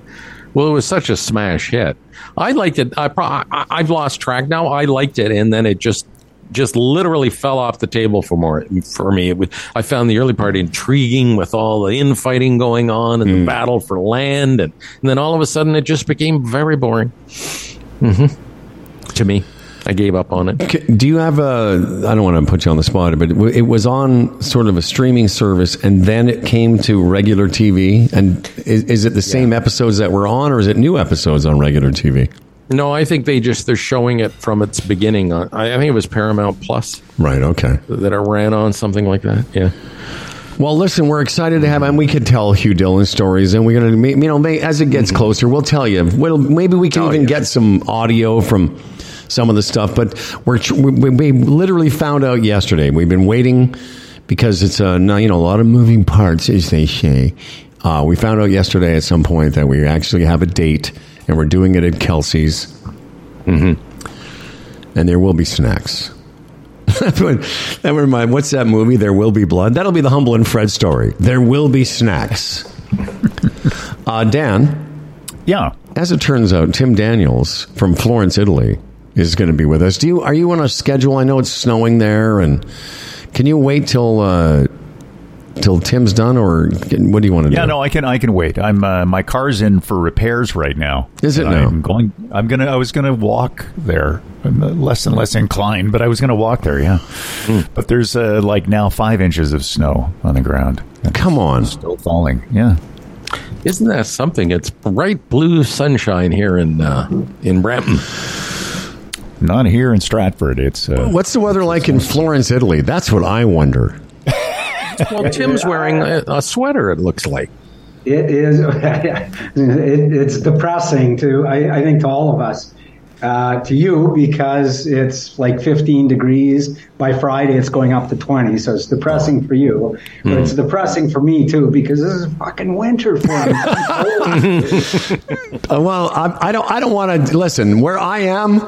Well, it was such a smash hit. I liked it. I, pro- I I've lost track now. I liked it, and then it just just literally fell off the table for more for me. It was, I found the early part intriguing with all the infighting going on and the battle for land, and, and then all of a sudden it just became very boring. hmm To me, I gave up on it. Do you have a? I don't want to put you on the spot, but it, was on sort of a streaming service, and then it came to regular TV. And is, is it the same episodes that were on, or is it new episodes on regular TV? No, I think they just they're showing it from its beginning. On, I, I think it was Paramount Plus Right. Okay. that it ran on something like that. Yeah. Well, listen, we're excited to have, and we could tell Hugh Dillon stories, and we're going to, you know, may, as it gets closer, we'll tell you. We'll, maybe we can Oh, even yeah. get some audio from some of the stuff, but we're we, we we literally found out yesterday. We've been waiting because it's a you know a lot of moving parts, as they say. Uh, we found out yesterday at some point that we actually have a date, and we're doing it at Kelsey's, mm-hmm. and there will be snacks. that remind. What's that movie? There will be blood. That'll be the Humble and Fred story. There will be snacks. uh, Dan, Yeah. as it turns out, Tim Daniels from Florence, Italy, is going to be with us. Do you? Are you on a schedule? I know it's snowing there, and can you wait till uh, till Tim's done, or what do you want to do? Yeah, no, I can. I can wait. I'm. Uh, my car's in for repairs right now. Is it And now? I'm going. I'm gonna. I was gonna walk there. I'm uh, less and less inclined, but I was gonna walk there. Yeah, Hmm. but there's uh, like now five inches of snow on the ground. Come on. Still falling. Yeah. Isn't that something? It's bright blue sunshine here in uh, in Brampton. Not here in Stratford. It's uh, What's the weather like in Florence, Italy? That's what I wonder. Well, Tim's wearing a, a sweater. It looks like. It is. it, it's depressing to I, I think to all of us. Uh, to you because it's like 15 degrees. By Friday, it's going up to 20, so it's depressing for you. But it's depressing for me too because this is fucking winter for me. Well, I, I don't. I don't want to listen. Where I am,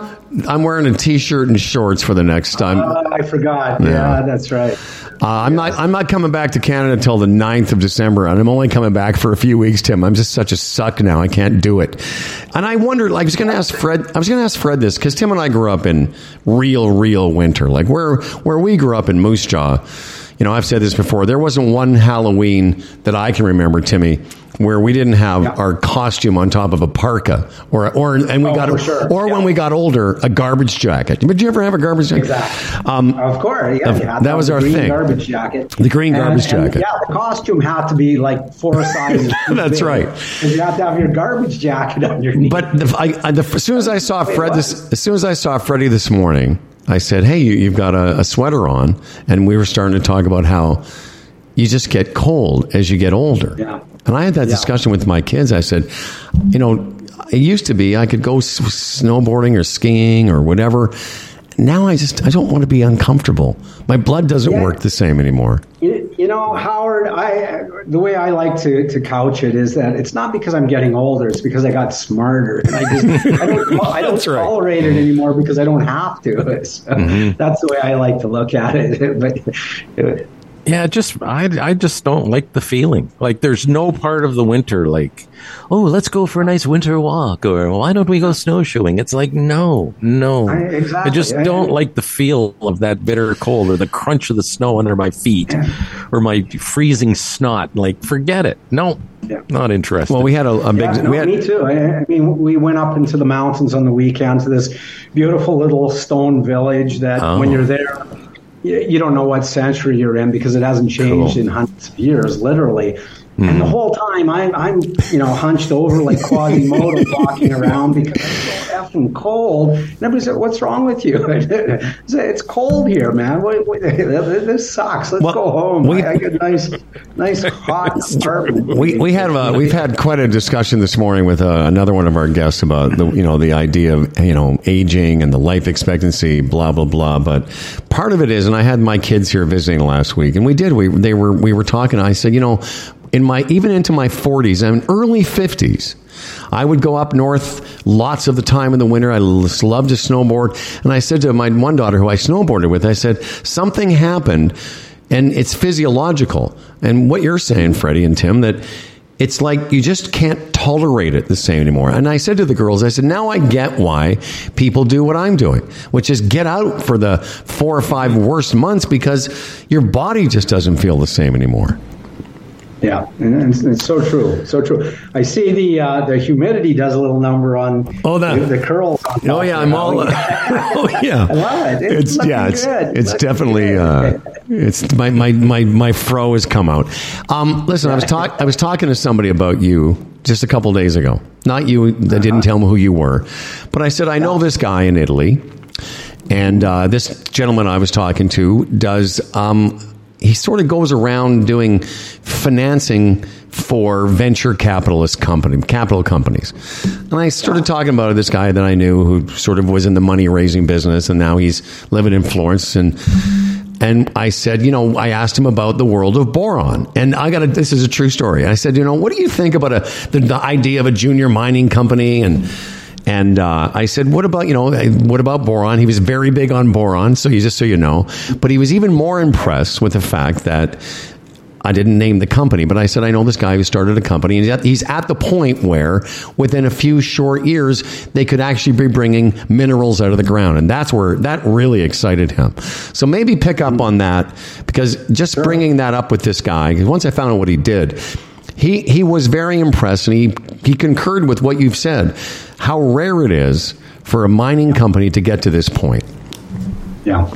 I'm wearing a t-shirt and shorts for the next time. Uh, I forgot. Yeah. Yeah. that's right. Uh, I'm not. I'm not coming back to Canada until the 9th of December, and I'm only coming back for a few weeks. Tim, I'm just such a suck now. I can't do it. And I wondered. Like, I was going to ask Fred. I was going to ask Fred this because Tim and I grew up in real, real winter. Like where where we grew up in Moose Jaw. You know, I've said this before. There wasn't one Halloween that I can remember, Timmy, where we didn't have Yeah. our costume on top of a parka, or or and we Oh, got sure. or when we got older, a garbage jacket. Did you ever have a garbage jacket? Exactly. Um, Of course, yeah. That you had to was our green thing. Garbage jacket. The green garbage jacket. yeah, the costume had to be like four sizes. That's big, right. you have to have your garbage jacket underneath. But the, I, I, the, as soon as I saw Fred, this, as soon as I saw Freddie this morning, I said, "Hey, you, you've got a, a sweater on," and we were starting to talk about how you just get cold as you get older. Yeah. And I had that Yeah. discussion with my kids. I said, "You know, it used to be I could go s- snowboarding or skiing or whatever." Now I just I don't want to be uncomfortable. My blood doesn't Yeah. work the same anymore. You, you know, Howard, I the way I like to, to couch it is that it's not because I'm getting older; it's because I got smarter. I just I don't I don't right. tolerate it anymore because I don't have to. So Mm-hmm. That's the way I like to look at it. but Yeah, just I I just don't like the feeling. Like there's no part of the winter like, oh, let's go for a nice winter walk, or why don't we go snowshoeing? It's like no, no. I- exactly. I just I- don't like the feel of that bitter cold or the crunch of the snow under my feet, or my freezing snot. Like forget it. No, Yeah. not interested. Well, we had a, a big Yeah, no, we had me too. I, I mean, we went up into the mountains on the weekend to this beautiful little stone village that Oh. when you're there, you, don't know what century you're in because it hasn't changed Cool. in hundreds of years, literally. And the Hmm. whole time I'm, I'm, you know, hunched over like Quasimodo walking around because effing cold. And everybody said, "What's wrong with you?" Said, "It's cold here, man. What, what, this sucks. Let's Well, go home. we- I, I get nice, nice hot apartment." We we have uh, we've had quite a discussion this morning with uh, another one of our guests about the you know the idea of you know aging and the life expectancy blah blah blah. But part of it is, and I had my kids here visiting last week, and we did we they were we were talking. I said, you know, in my even into my forties and early fifties. I would go up north lots of the time in the winter. I loved to snowboard. And I said to my one daughter who I snowboarded with, I said, something happened and it's physiological. And what you're saying, Freddie and Tim, that it's like you just can't tolerate it the same anymore. And I said to the girls, I said, now I get why people do what I'm doing, which is get out for the four or five worst months because your body just doesn't feel the same anymore. Yeah, and it's, it's so true, so true. I see the uh, the humidity does a little number on Oh, the, the curls. Oh yeah. I'm all. oh yeah, I love it. It's It's, yeah, it's good. it's Looking definitely uh, it's my, my my my fro has come out. Um, listen, I was talk I was talking to somebody about you just a couple days ago. Not you. They didn't tell me who you were, but I said I know this guy in Italy, and uh, this gentleman I was talking to does. Um, he sort of goes around doing financing for venture capitalist company capital companies. And I started talking about this guy that I knew who sort of was in the money raising business and now he's living in Florence and and I said, you know, I asked him about the world of boron. And I got to this is a true story. I said, you know, what do you think about a the, the idea of a junior mining company and and uh, I said, "What about you know? What about boron?" He was very big on boron, so you just so you know. But he was even more impressed with the fact that I didn't name the company, but I said I know this guy who started a company, and he's at the point where within a few short years they could actually be bringing minerals out of the ground, and that's where that really excited him. So maybe pick up on that because just bringing that up with this guy, Once I found out what he did, he he was very impressed, and he he concurred with what you've said. How rare it is for a mining company to get to this point. Yeah,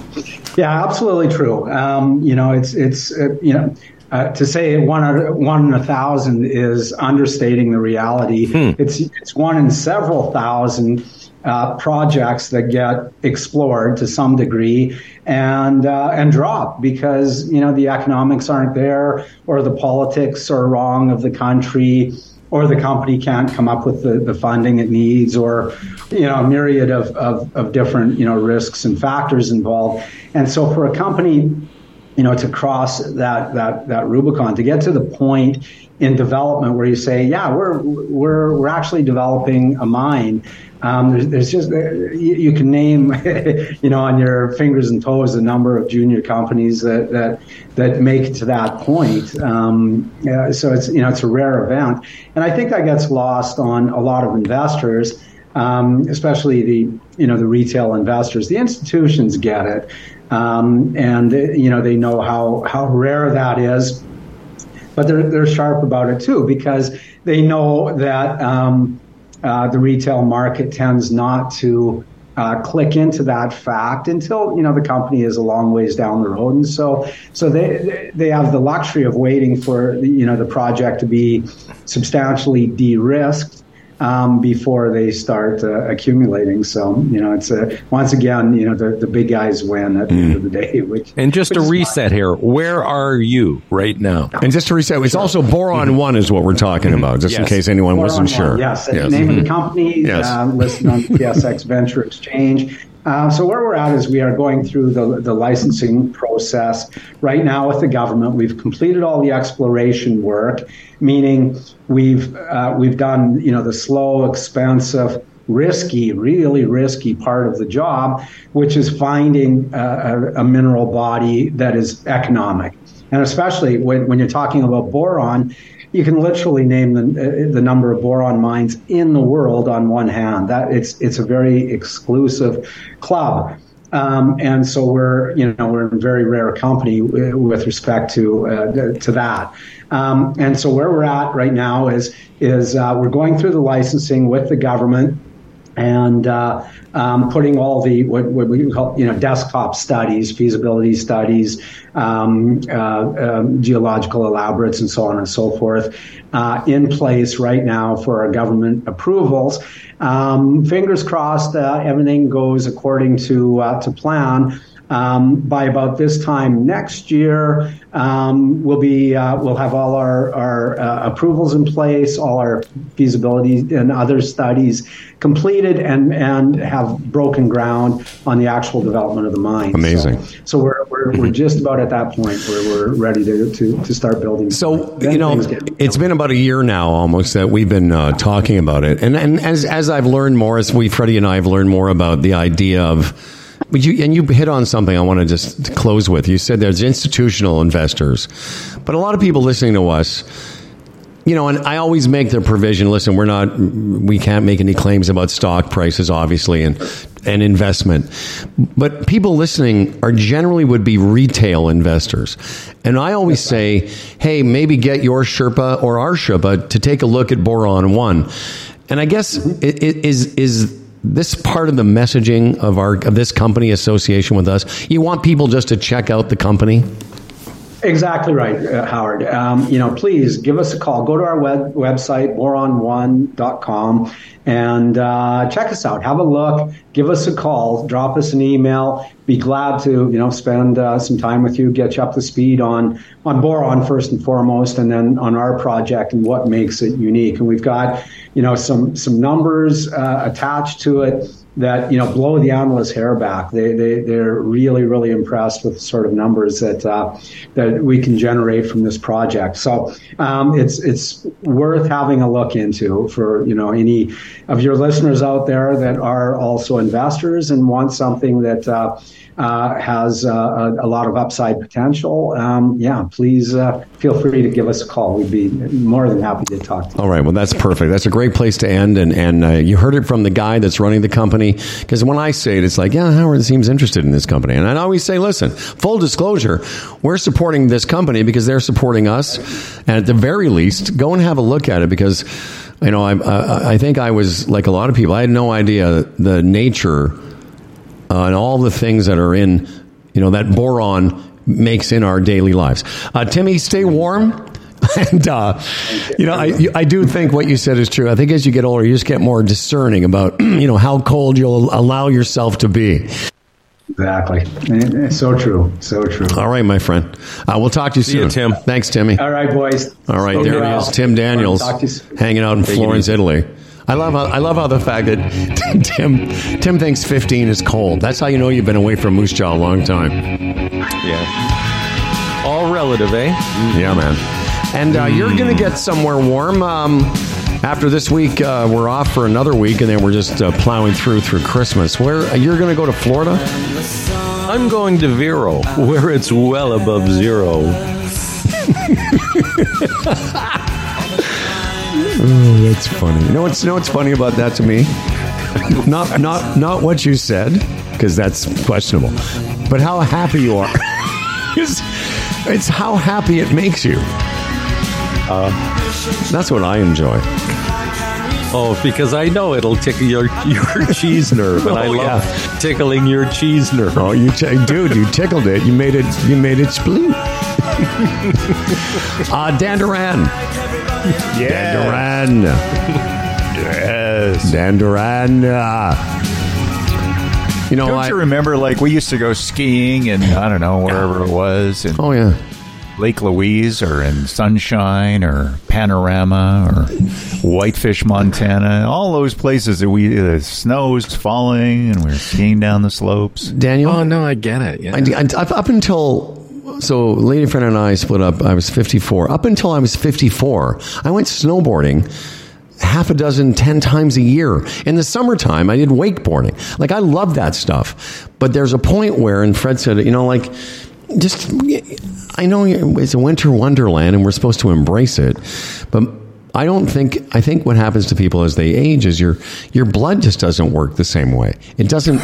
yeah, absolutely true. Um, you know, it's it's uh, you know. Uh, to say one one in a thousand is understating the reality. It's it's one in several thousand uh, projects that get explored to some degree and uh, and drop because you know the economics aren't there or the politics are wrong of the country or the company can't come up with the, the funding it needs, or you know a myriad of, of, of different you know risks and factors involved. And so for a company, you know, to cross that that that Rubicon, to get to the point in development where you say, yeah, we're we're we're actually developing a mine. Um, there's, there's just you, you can name, you know, on your fingers and toes the number of junior companies that that that make it to that point. Um, yeah, so it's you know it's a rare event, and I think that gets lost on a lot of investors, um, especially the you know the retail investors. The institutions get it, um, and you know they know how how rare that is but they're they're sharp about it too because they know that um, uh, the retail market tends not to uh, click into that fact until you know the company is a long ways down the road, and so so they they have the luxury of waiting for you know the project to be substantially de-risked. Um, before they start uh, accumulating, so you know it's a, once again you know the, the big guys win at the end of the day. Which And just which to is fine. reset here, where are you right now? And just to reset, it's also boron one is what we're talking about, just in case anyone Four wasn't on sure. one, Yes, name of the company, Yes. uh, listed on the TSX Venture Exchange. Uh, so where we're at is we are going through the, the licensing process right now with the government. We've completed all the exploration work, meaning we've uh, we've done you know the slow, expensive, risky, really risky part of the job, which is finding a, a, a mineral body that is economic, and especially when, when you're talking about boron you can literally name the, uh, the number of boron mines in the world on one hand. That it's it's a very exclusive club. Um, and so we're, you know, we're in very rare company with respect to uh, to that. Um, and so where we're at right now is is uh, we're going through the licensing with the government and uh, um, putting all the what, what we call you know desktop studies, feasibility studies, um, uh, um, geological elaborates, and so on and so forth uh, in place right now for our government approvals. Um, fingers crossed, uh, everything goes according to uh, to plan. Um, by about this time next year, um, we'll be uh, we'll have all our, our uh, approvals in place, all our feasibility and other studies completed, and and have broken ground on the actual development of the mine. Amazing. So, so we're, we're, we're just about at that point where we're ready to to, to start building. So you know, get- it's been about a year now almost that we've been uh, talking about it, and and as as I've learned more, as we Freddie and I have learned more about the idea of. You, and you hit on something I want to just close with. You said there's institutional investors, but a lot of people listening to us, you know, and I always make the provision. Listen, we're not, we can't make any claims about stock prices, obviously, and and investment. But people listening are generally would be retail investors, and I always say, hey, maybe get your Sherpa or our Sherpa to take a look at Boron One, and I guess mm-hmm. i- is is this part of the messaging of our of this company association with us. You want people just to check out the company. Exactly right, uh, Howard. Um, you know, please give us a call. Go to our web, website, boron1.com, and uh, check us out. Have a look. Give us a call. Drop us an email. Be glad to, you know, spend uh, some time with you, get you up to speed on on boron first and foremost, and then on our project and what makes it unique. And we've got you know, some some numbers uh, attached to it that you know blow the analyst's hair back. They they they're really really impressed with the sort of numbers that uh, that we can generate from this project. So um, it's it's worth having a look into for you know any of your listeners out there that are also investors and want something that. Uh, uh, has uh, a, a, lot of upside potential. Um, yeah, please uh, feel free to give us a call. We'd be more than happy to talk to you. All right. Well, that's perfect. That's a great place to end. And, and uh, you heard it from the guy that's running the company. Because when I say it, it's like, yeah, Howard seems interested in this company. And I always say, listen, full disclosure, we're supporting this company because they're supporting us. And at the very least, go and have a look at it because, you know, I, I, I think I was like a lot of people. I had no idea the nature uh, and all the things that are in, you know, that boron makes in our daily lives. Uh, Timmy, stay warm. and uh, you know, I I do think what you said is true. I think as you get older, you just get more discerning about you know how cold you'll allow yourself to be. Exactly. It's so true. So true. All right, my friend. Uh, we'll talk to you See soon. you, Tim. Thanks, Timmy. All right, boys. All right, Stay there well. he is, Tim Daniels, Talk to you soon. hanging out in Take it Florence, easy. Italy. I love how I love how the fact that Tim Tim thinks 15 is cold. That's how you know you've been away from Moose Jaw a long time. Yeah. All relative, eh? Yeah, man. And uh, you're going to get somewhere warm. Um, after this week, uh, we're off for another week, and then we're just uh, plowing through through Christmas. Where you're going to go to Florida? I'm going to Vero, where it's well above zero. Oh, that's funny. You know what's you know what's funny about that to me? Not not not what you said, because that's questionable, but how happy you are. it's, it's how happy it makes you. Uh, that's what I enjoy. Oh, because I know it'll tickle your your cheese nerve, and I Oh, love tickling your cheese nerve. Oh, you t- dude, you tickled it. You made it. You made it split. uh, Dan Duran. Dan Duran. Yes. Dan Duran. Uh, you know, Don't I, you remember, like, we used to go skiing and I don't know, wherever it was, in oh yeah. Lake Louise or in Sunshine or Panorama or Whitefish, Montana, all those places that we, the snow's falling and we're skiing down the slopes. Daniel. Oh no, I get it. Yeah. I, I- up until so, lady friend and I split up. I was 54. Up until I was 54, I went snowboarding half a dozen, ten times a year. In the summertime, I did wakeboarding. Like I love that stuff. But there's a point where, and Fred said, you know, like just I know it's a winter wonderland, and we're supposed to embrace it, but. I don't think. I think what happens to people as they age is your your blood just doesn't work the same way. It doesn't.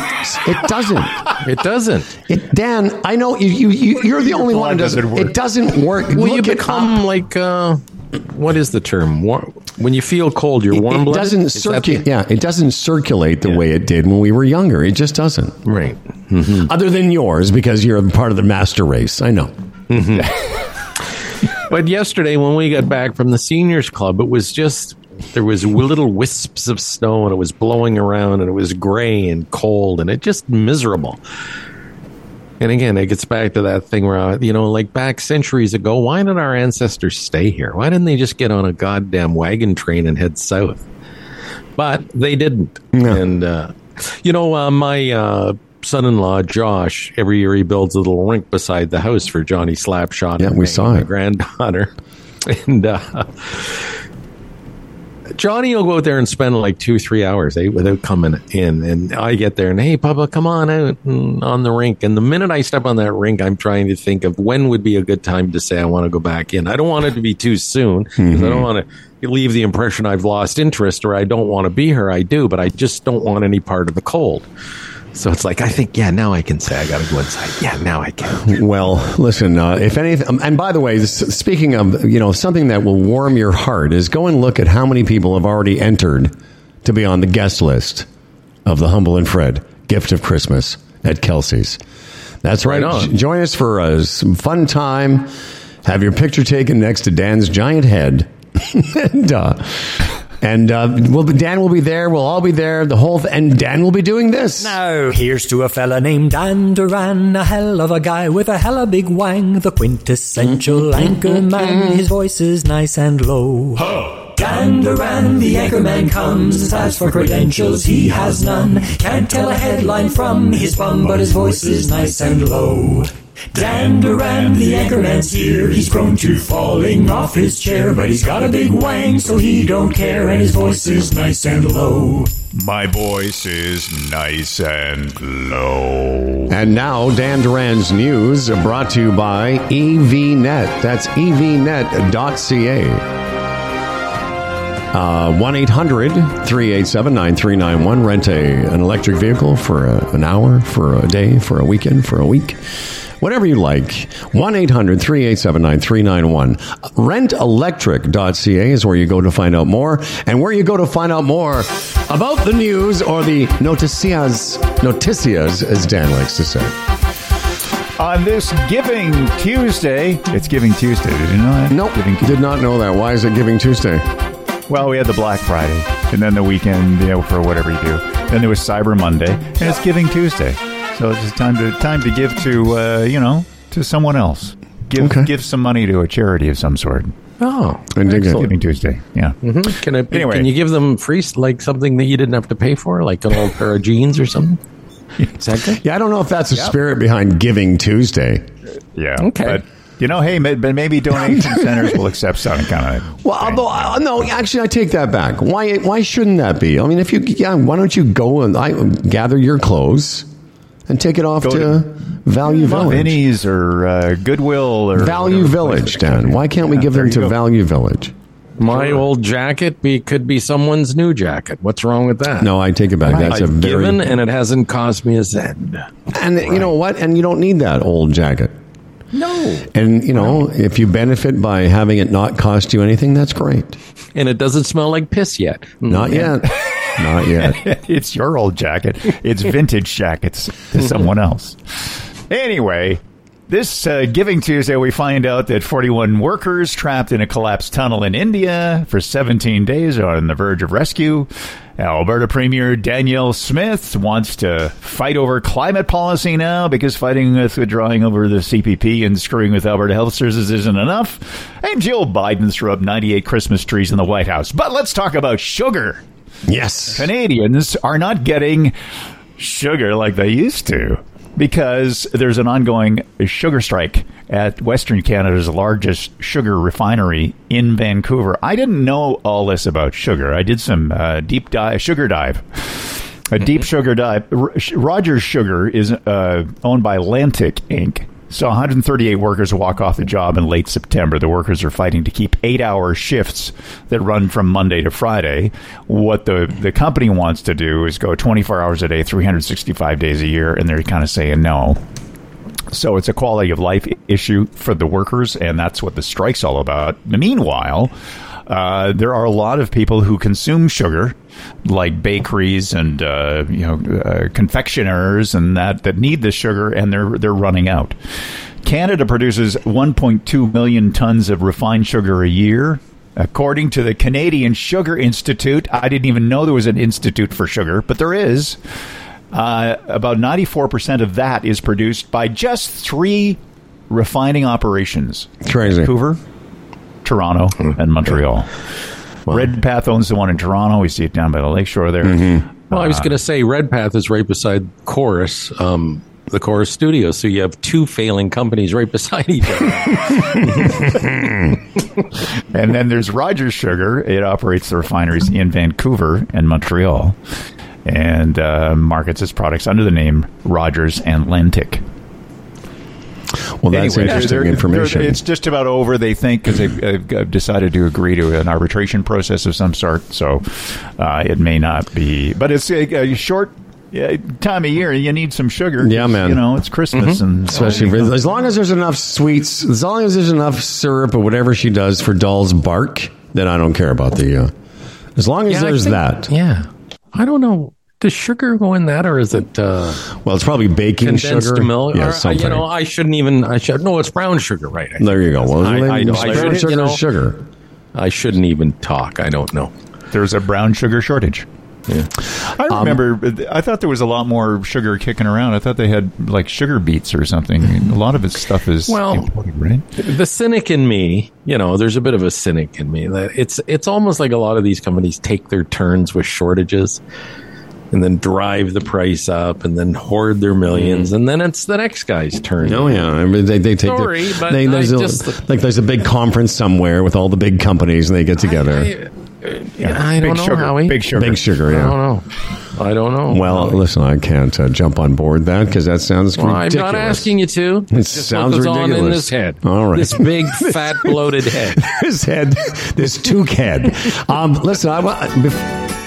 It doesn't. it doesn't. It, Dan, I know you, you, you you're the only one who doesn't. doesn't work. It doesn't work. Well, you Look it become like uh, what is the term? War- when you feel cold, you're warm It blooded. doesn't circulate. Yeah, it doesn't circulate the way it did when we were younger. It just doesn't. Right. Other than yours, because you're part of the master race. I know. But yesterday, when we got back from the seniors club, it was just there was little wisps of snow, and it was blowing around, and it was gray and cold, and it just miserable. And again, it gets back to that thing where you know, like back centuries ago, why did our ancestors stay here? Why didn't they just get on a goddamn wagon train and head south? But they didn't. No. And uh, you know, uh, my uh, son-in-law Josh, every year he builds a little rink beside the house for Johnny Slapshot. Yeah, we saw my it. granddaughter, and uh, Johnny will go out there and spend like two, three hours eh, without coming in. And I get there and, hey, Papa, come on out on the rink. And the minute I step on that rink, I'm trying to think of when would be a good time to say I want to go back in. I don't want it to be too soon because I don't want to leave the impression I've lost interest or I don't want to be here. I do, but I just don't want any part of the cold. So it's like, I think, yeah, now I can say I got to go inside. Yeah, now I can. Well, listen. Uh, if anything, um, and by the way, speaking of you know something that will warm your heart is go and look at how many people have already entered to be on the guest list of the Humble and Fred Gift of Christmas at Kelsey's. That's right. Right on. Join us for uh, some fun time. Have your picture taken next to Dan's giant head, and uh, and uh, we'll be, Dan will be there. We'll all be there. The whole th- and Dan will be doing this. Now, here's to a fella named Dan Duran, a hell of a guy with a hella big wang, the quintessential anchor man. His voice is nice and low. Dan Duran, the anchorman comes. As for credentials, he has none. Can't tell a headline from his bum, but his voice is nice and low. Dan Duran, the anchorman's here. He's prone to falling off his chair, but he's got a big wang, so he don't care, and his voice is nice and low. My voice is nice and low. And now, Dan Duran's news brought to you by EVNet. That's evnet.ca. Uh, 1 800 387 9391. Rent a, an electric vehicle for a, an hour, for a day, for a weekend, for a week. Whatever you like. 1 800 387 9391. Rentelectric.ca is where you go to find out more, and where you go to find out more about the news or the noticias, noticias, as Dan likes to say. On this Giving Tuesday, it's Giving Tuesday. Did you know that? Nope. Giving Did not know that. Why is it Giving Tuesday? Well, we had the Black Friday, and then the weekend, you know, for whatever you do. Then there was Cyber Monday, and it's Giving Tuesday. So it's just time to time to give to uh, you know to someone else. Give Okay. give some money to a charity of some sort. Oh, And. Giving Tuesday, yeah. can I? Anyway. Can you give them free, like something that you didn't have to pay for, like an old pair of jeans or something? Is that good? Yeah, I don't know if that's the spirit behind Giving Tuesday. Yeah. Okay. But you know, hey, ma- but maybe donation centers will accept some kind of. Well, although uh, no, actually, I take that back. Why? Why shouldn't that be? I mean, if you, yeah, why don't you go and I, gather your clothes and take it off to, to- Value Village? Vinny's or uh, Goodwill or Value Village, Dan. Why can't we give them to go. Value Village? My old jacket be, could be someone's new jacket. What's wrong with that? No, I take it back. That's a I've very given, and it hasn't cost me a cent. and you know what? And you don't need that old jacket. No, And you know, if you benefit by having it not cost you anything, that's great. and it doesn't smell like piss yet. Not yet. Not yet. it's your old jacket. It's vintage jackets to someone else. Anyway, this uh, Giving Tuesday, we find out that 41 workers trapped in a collapsed tunnel in India for 17 days are on the verge of rescue. Alberta Premier Danielle Smith wants to fight over climate policy now because fighting with withdrawing over the CPP and screwing with Alberta Health Services isn't enough. And Jill Biden threw up 98 Christmas trees in the White House. But let's talk about sugar. Yes. Canadians are not getting sugar like they used to because there's an ongoing sugar strike at Western Canada's largest sugar refinery in Vancouver. I didn't know all this about sugar. I did some uh, deep dive, sugar dive. A deep sugar dive. Rogers Sugar is uh, owned by Lantic Inc. So 138 workers walk off the job in late September. The workers are fighting to keep eight-hour shifts that run from Monday to Friday. What the the company wants to do is go 24 hours a day, 365 days a year, and they're kind of saying no. So it's a quality of life issue for the workers, and that's what the strike's all about. Meanwhile, uh, there are a lot of people who consume sugar, like bakeries and uh, you know uh, confectioners, and that that need the sugar, and they're they're running out. Canada produces 1.2 million tons of refined sugar a year. According to the Canadian Sugar Institute, I didn't even know there was an institute for sugar, but there is. Uh, about 94% of that is produced by just three refining operations Crazy. Vancouver, Toronto, and Montreal. Redpath owns the one in Toronto. We see it down by the lakeshore there. Well, I was going to say Redpath is right beside Corus, um, the Corus Studio. So you have two failing companies right beside each other. And then there's Rogers Sugar. It operates the refineries in Vancouver and Montreal and uh, markets its products under the name Rogers and Lantic. Well, that's Anyway, interesting they're- they're- information. It's just about over, they think, because they've, they've uh, decided to agree to an arbitration process of some sort. So uh, it may not be, but it's a, a short uh, time of year. You need some sugar. Yeah, man. You know, it's Christmas, and Especially for, as long as there's enough sweets, as long as there's enough syrup or whatever she does for Doll's bark, then I don't care about the. Uh, as long as Yeah, there's think- that. Yeah. I don't know. Does sugar go in that, or is it uh, Well, it's probably baking condensed sugar. milk? Yeah, Or, uh, something. you know, I shouldn't even. I should. No, it's brown sugar, right? I, there you go. Well, I- then I. I brown shouldn't, sugar you know. sugar. I shouldn't even talk. I don't know. there's a brown sugar shortage. I remember. I thought there was a lot more sugar kicking around. I thought they had like sugar beets or something. A lot of its stuff is Well- imported, right? the cynic in me, you know, there's a bit of a cynic in me that it's it's almost like a lot of these companies take their turns with shortages and then drive the price up and then hoard their 1000000s and then it's the next guy's turn. Oh yeah, I mean, they, they take Sorry, their, but they, there's I a, just- like there's a big conference somewhere with all the big companies and they get together. I, I don't big know, sugar. Howie. Big sugar. big sugar, I yeah. don't know. I don't know. Well, listen, I can't uh, jump on board that because that sounds Well, I'm ridiculous. not asking you to. It Just sounds what goes on in ridiculous. this head. All right. This big, fat, bloated head. this head, this toque head. Um, listen, I, want. bef-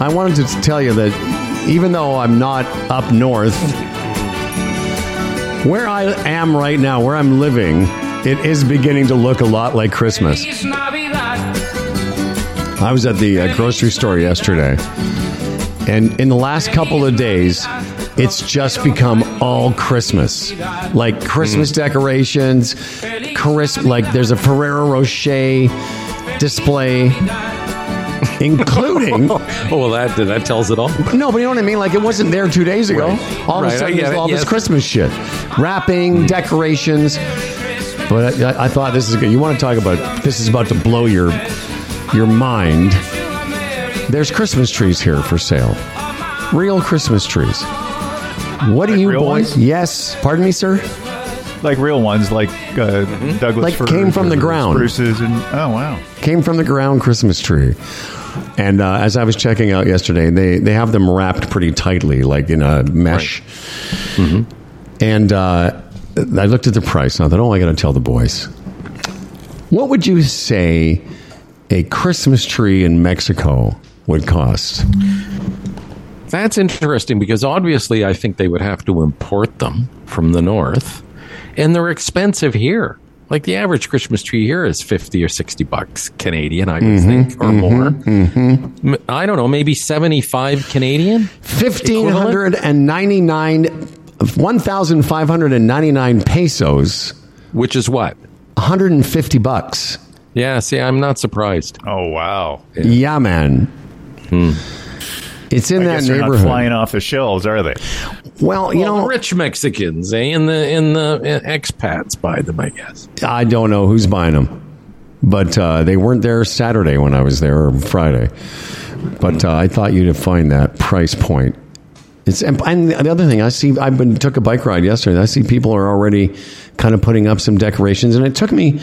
I wanted to tell you that even though I'm not up north, where I am right now, where I'm living, it is beginning to look a lot like Christmas. I was at the uh, grocery store yesterday, and in the last couple of days, it's just become all Christmas. Like Christmas decorations, crisp, like there's a Ferrero Rocher display, including. Oh, well, that that tells it all. No, but you know what I mean? Like it wasn't there two days ago. All of Right, a I sudden, get it, all this yes. Hmm. Christmas shit, wrapping, decorations. But I, I thought this is good. You want to talk about this is about to blow your your mind. There's Christmas trees here for sale, real Christmas trees. What do you real boys? ones? Yes, pardon me, sir. Like real ones, like uh, Douglas Like firs came from the ground. Spruces and oh wow. came from the ground Christmas tree. And uh, as I was checking out yesterday, they, they have them wrapped pretty tightly, like in a mesh. And uh, I looked at the price and I thought, oh, I got to tell the boys. What would you say a Christmas tree in Mexico would cost? That's interesting because obviously I think they would have to import them from the north, and they're expensive here. Like the average Christmas tree here is fifty or sixty bucks Canadian, I would mm-hmm, think, or mm-hmm, more. Mm-hmm. I don't know, maybe seventy-five Canadian. Fifteen hundred and ninety nine, one thousand five hundred and ninety nine pesos, which is what? one hundred and fifty bucks. Yeah, see, I'm not surprised. Oh wow. Yeah, man. Hmm. It's in I that guess they're not neighborhood. flying off the shelves, are they? Well, you well, know, rich Mexicans, eh? In the in the uh, expats buy them, I guess. I don't know who's buying them, but uh, they weren't there Saturday when I was there or Friday. But uh, I thought you'd find that price point. It's and, and the other thing I see. I've been took a bike ride yesterday. and I see people are already kind of putting up some decorations, and it took me.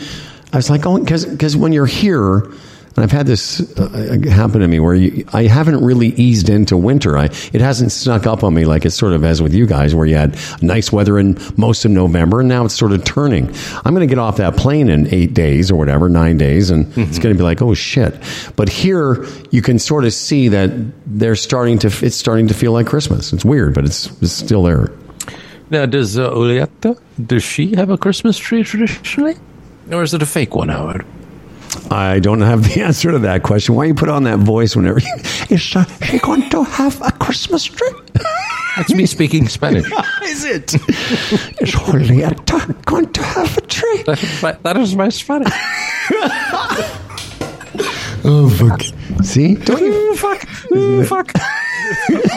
I was like, oh, because when you're here. And I've had this uh, happen to me where you, I haven't really eased into winter. I, it hasn't snuck up on me like it sort of has with you guys, where you had nice weather in most of November, and now it's sort of turning. I'm going to get off that plane in eight days or whatever, nine days, and it's going to be like, oh shit. But here, you can sort of see that they're starting to. It's starting to feel like Christmas. It's weird, but it's, it's still there. Now, does uh, Julieta, does she have a Christmas tree traditionally? Or is it a fake one, Howard? I don't have the answer to that question. Why you put on that voice whenever you, is uh, she going to have a Christmas tree? That's me speaking Spanish. is it? is Julieta going to have a tree? That, that- that is my Spanish. Oh fuck! See, don't you? fuck. Ooh, fuck.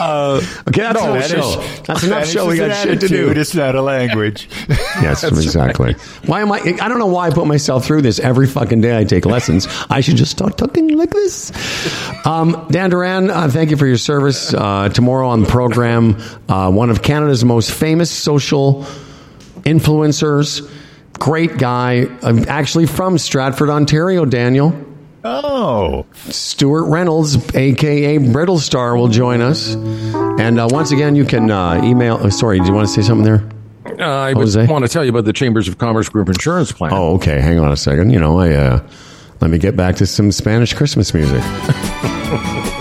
Okay, that's enough show. That's enough Spanish show. We is got an shit to do. attitude, It's not a language. Yes, exactly. Why am I? I don't know why I put myself through this every fucking day. I take lessons. I should just start talking like this. Um, Dan Duran, uh, thank you for your service. Uh, tomorrow on the program, uh, one of Canada's most famous social influencers, great guy, uh, actually from Stratford, Ontario. Daniel oh, Stewart Reynolds, aka Brittlestar, will join us. And uh, once again, you can uh, email. Oh, sorry, do you want to say something there? Uh, I Jose? want to tell you about the Chambers of Commerce Group Insurance Plan. Oh, okay. Hang on a second. You know, I uh, let me get back to some Spanish Christmas music.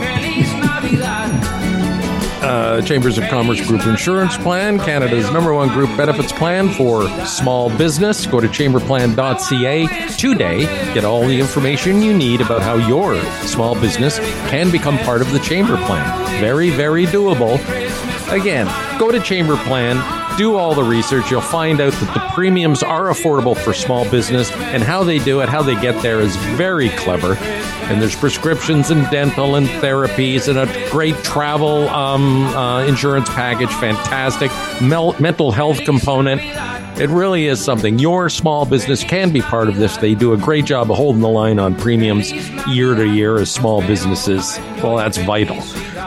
Uh, Chambers of Commerce Group Insurance Plan, Canada's number one group benefits plan for small business. Go to chamberplan.ca today. Get all the information you need about how your small business can become part of the Chamber Plan. Very, very doable. Again, go to chamberplan.ca do all the research, you'll find out that the premiums are affordable for small business, and how they do it, how they get there, is very clever. And there's prescriptions and dental and therapies and a great travel um, uh, insurance package, fantastic Mel- mental health component. It really is something. Your small business can be part of this. They do a great job of holding the line on premiums year to year as small businesses. Well, that's vital.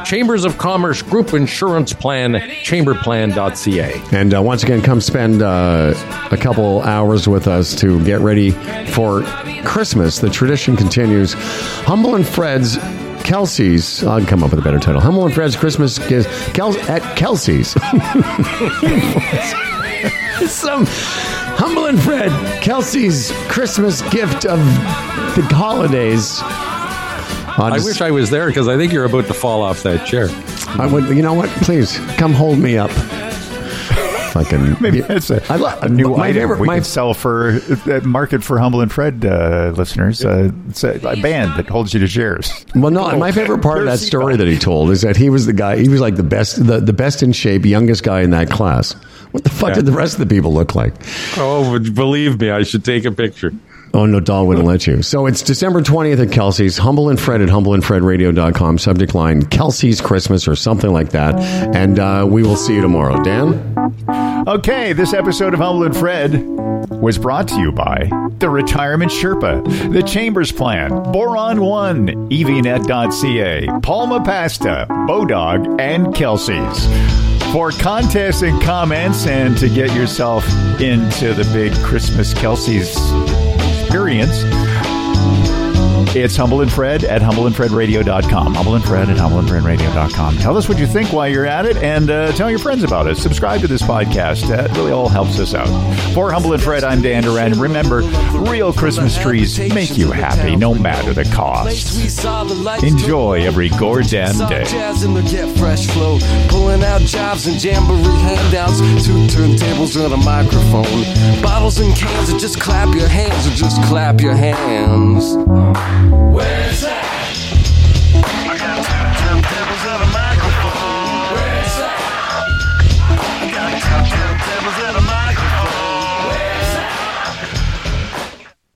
Chambers of Commerce Group Insurance Plan, chamberplan.ca. And uh, once again, come spend uh, a couple hours with us to get ready for Christmas. The tradition continues. Humble and Fred's Kelsey's. I'll come up with a better title. Humble and Fred's Christmas gives Kel- at Kelsey's. Some Humble and Fred Kelsey's Christmas gift of the holidays. I wish I was there because I think you're about to fall off that chair. I would. You know what? Please come hold me up. Fucking. Maybe that's a, I lo- a new my item favorite- we my- could sell for uh, market for Humble and Fred uh, listeners. Uh, it's a, a band that holds you to chairs. Well, no, and my favorite part of that story that he told is that he was the guy. He was like the best, the, the best in shape, youngest guy in that class. What the fuck Yeah. did the rest of the people look like? Oh, but believe me, I should take a picture. Oh no, Dahl wouldn't let you. So it's December twentieth at Kelsey's. Humble and Fred at humbleandfredradio.com. Subject line Kelsey's Christmas or something like that. And uh, we will see you tomorrow. Dan. Okay, this episode of Humble and Fred was brought to you by the Retirement Sherpa, the Chambers Plan, Boron One, EVNet.ca, Palma Pasta, Bodog, and Kelsey's. For contests and comments, and to get yourself into the big Christmas Kelsey's experience, it's Humble and Fred at humbleandfredradio.com. Humble and Fred at humbleandfredradio.com. Tell us what you think while you're at it and uh, tell your friends about it. Subscribe to this podcast. That really all helps us out. For Humble and Fred, I'm Dan Duran. Remember, real Christmas trees make you happy no matter the cost. Enjoy every goddamn day. Jazz in the get fresh flow, pulling out jobs and jamboree handouts, two turntables and a microphone, bottles and cans, and just clap your hands, or just clap your hands. Where's that?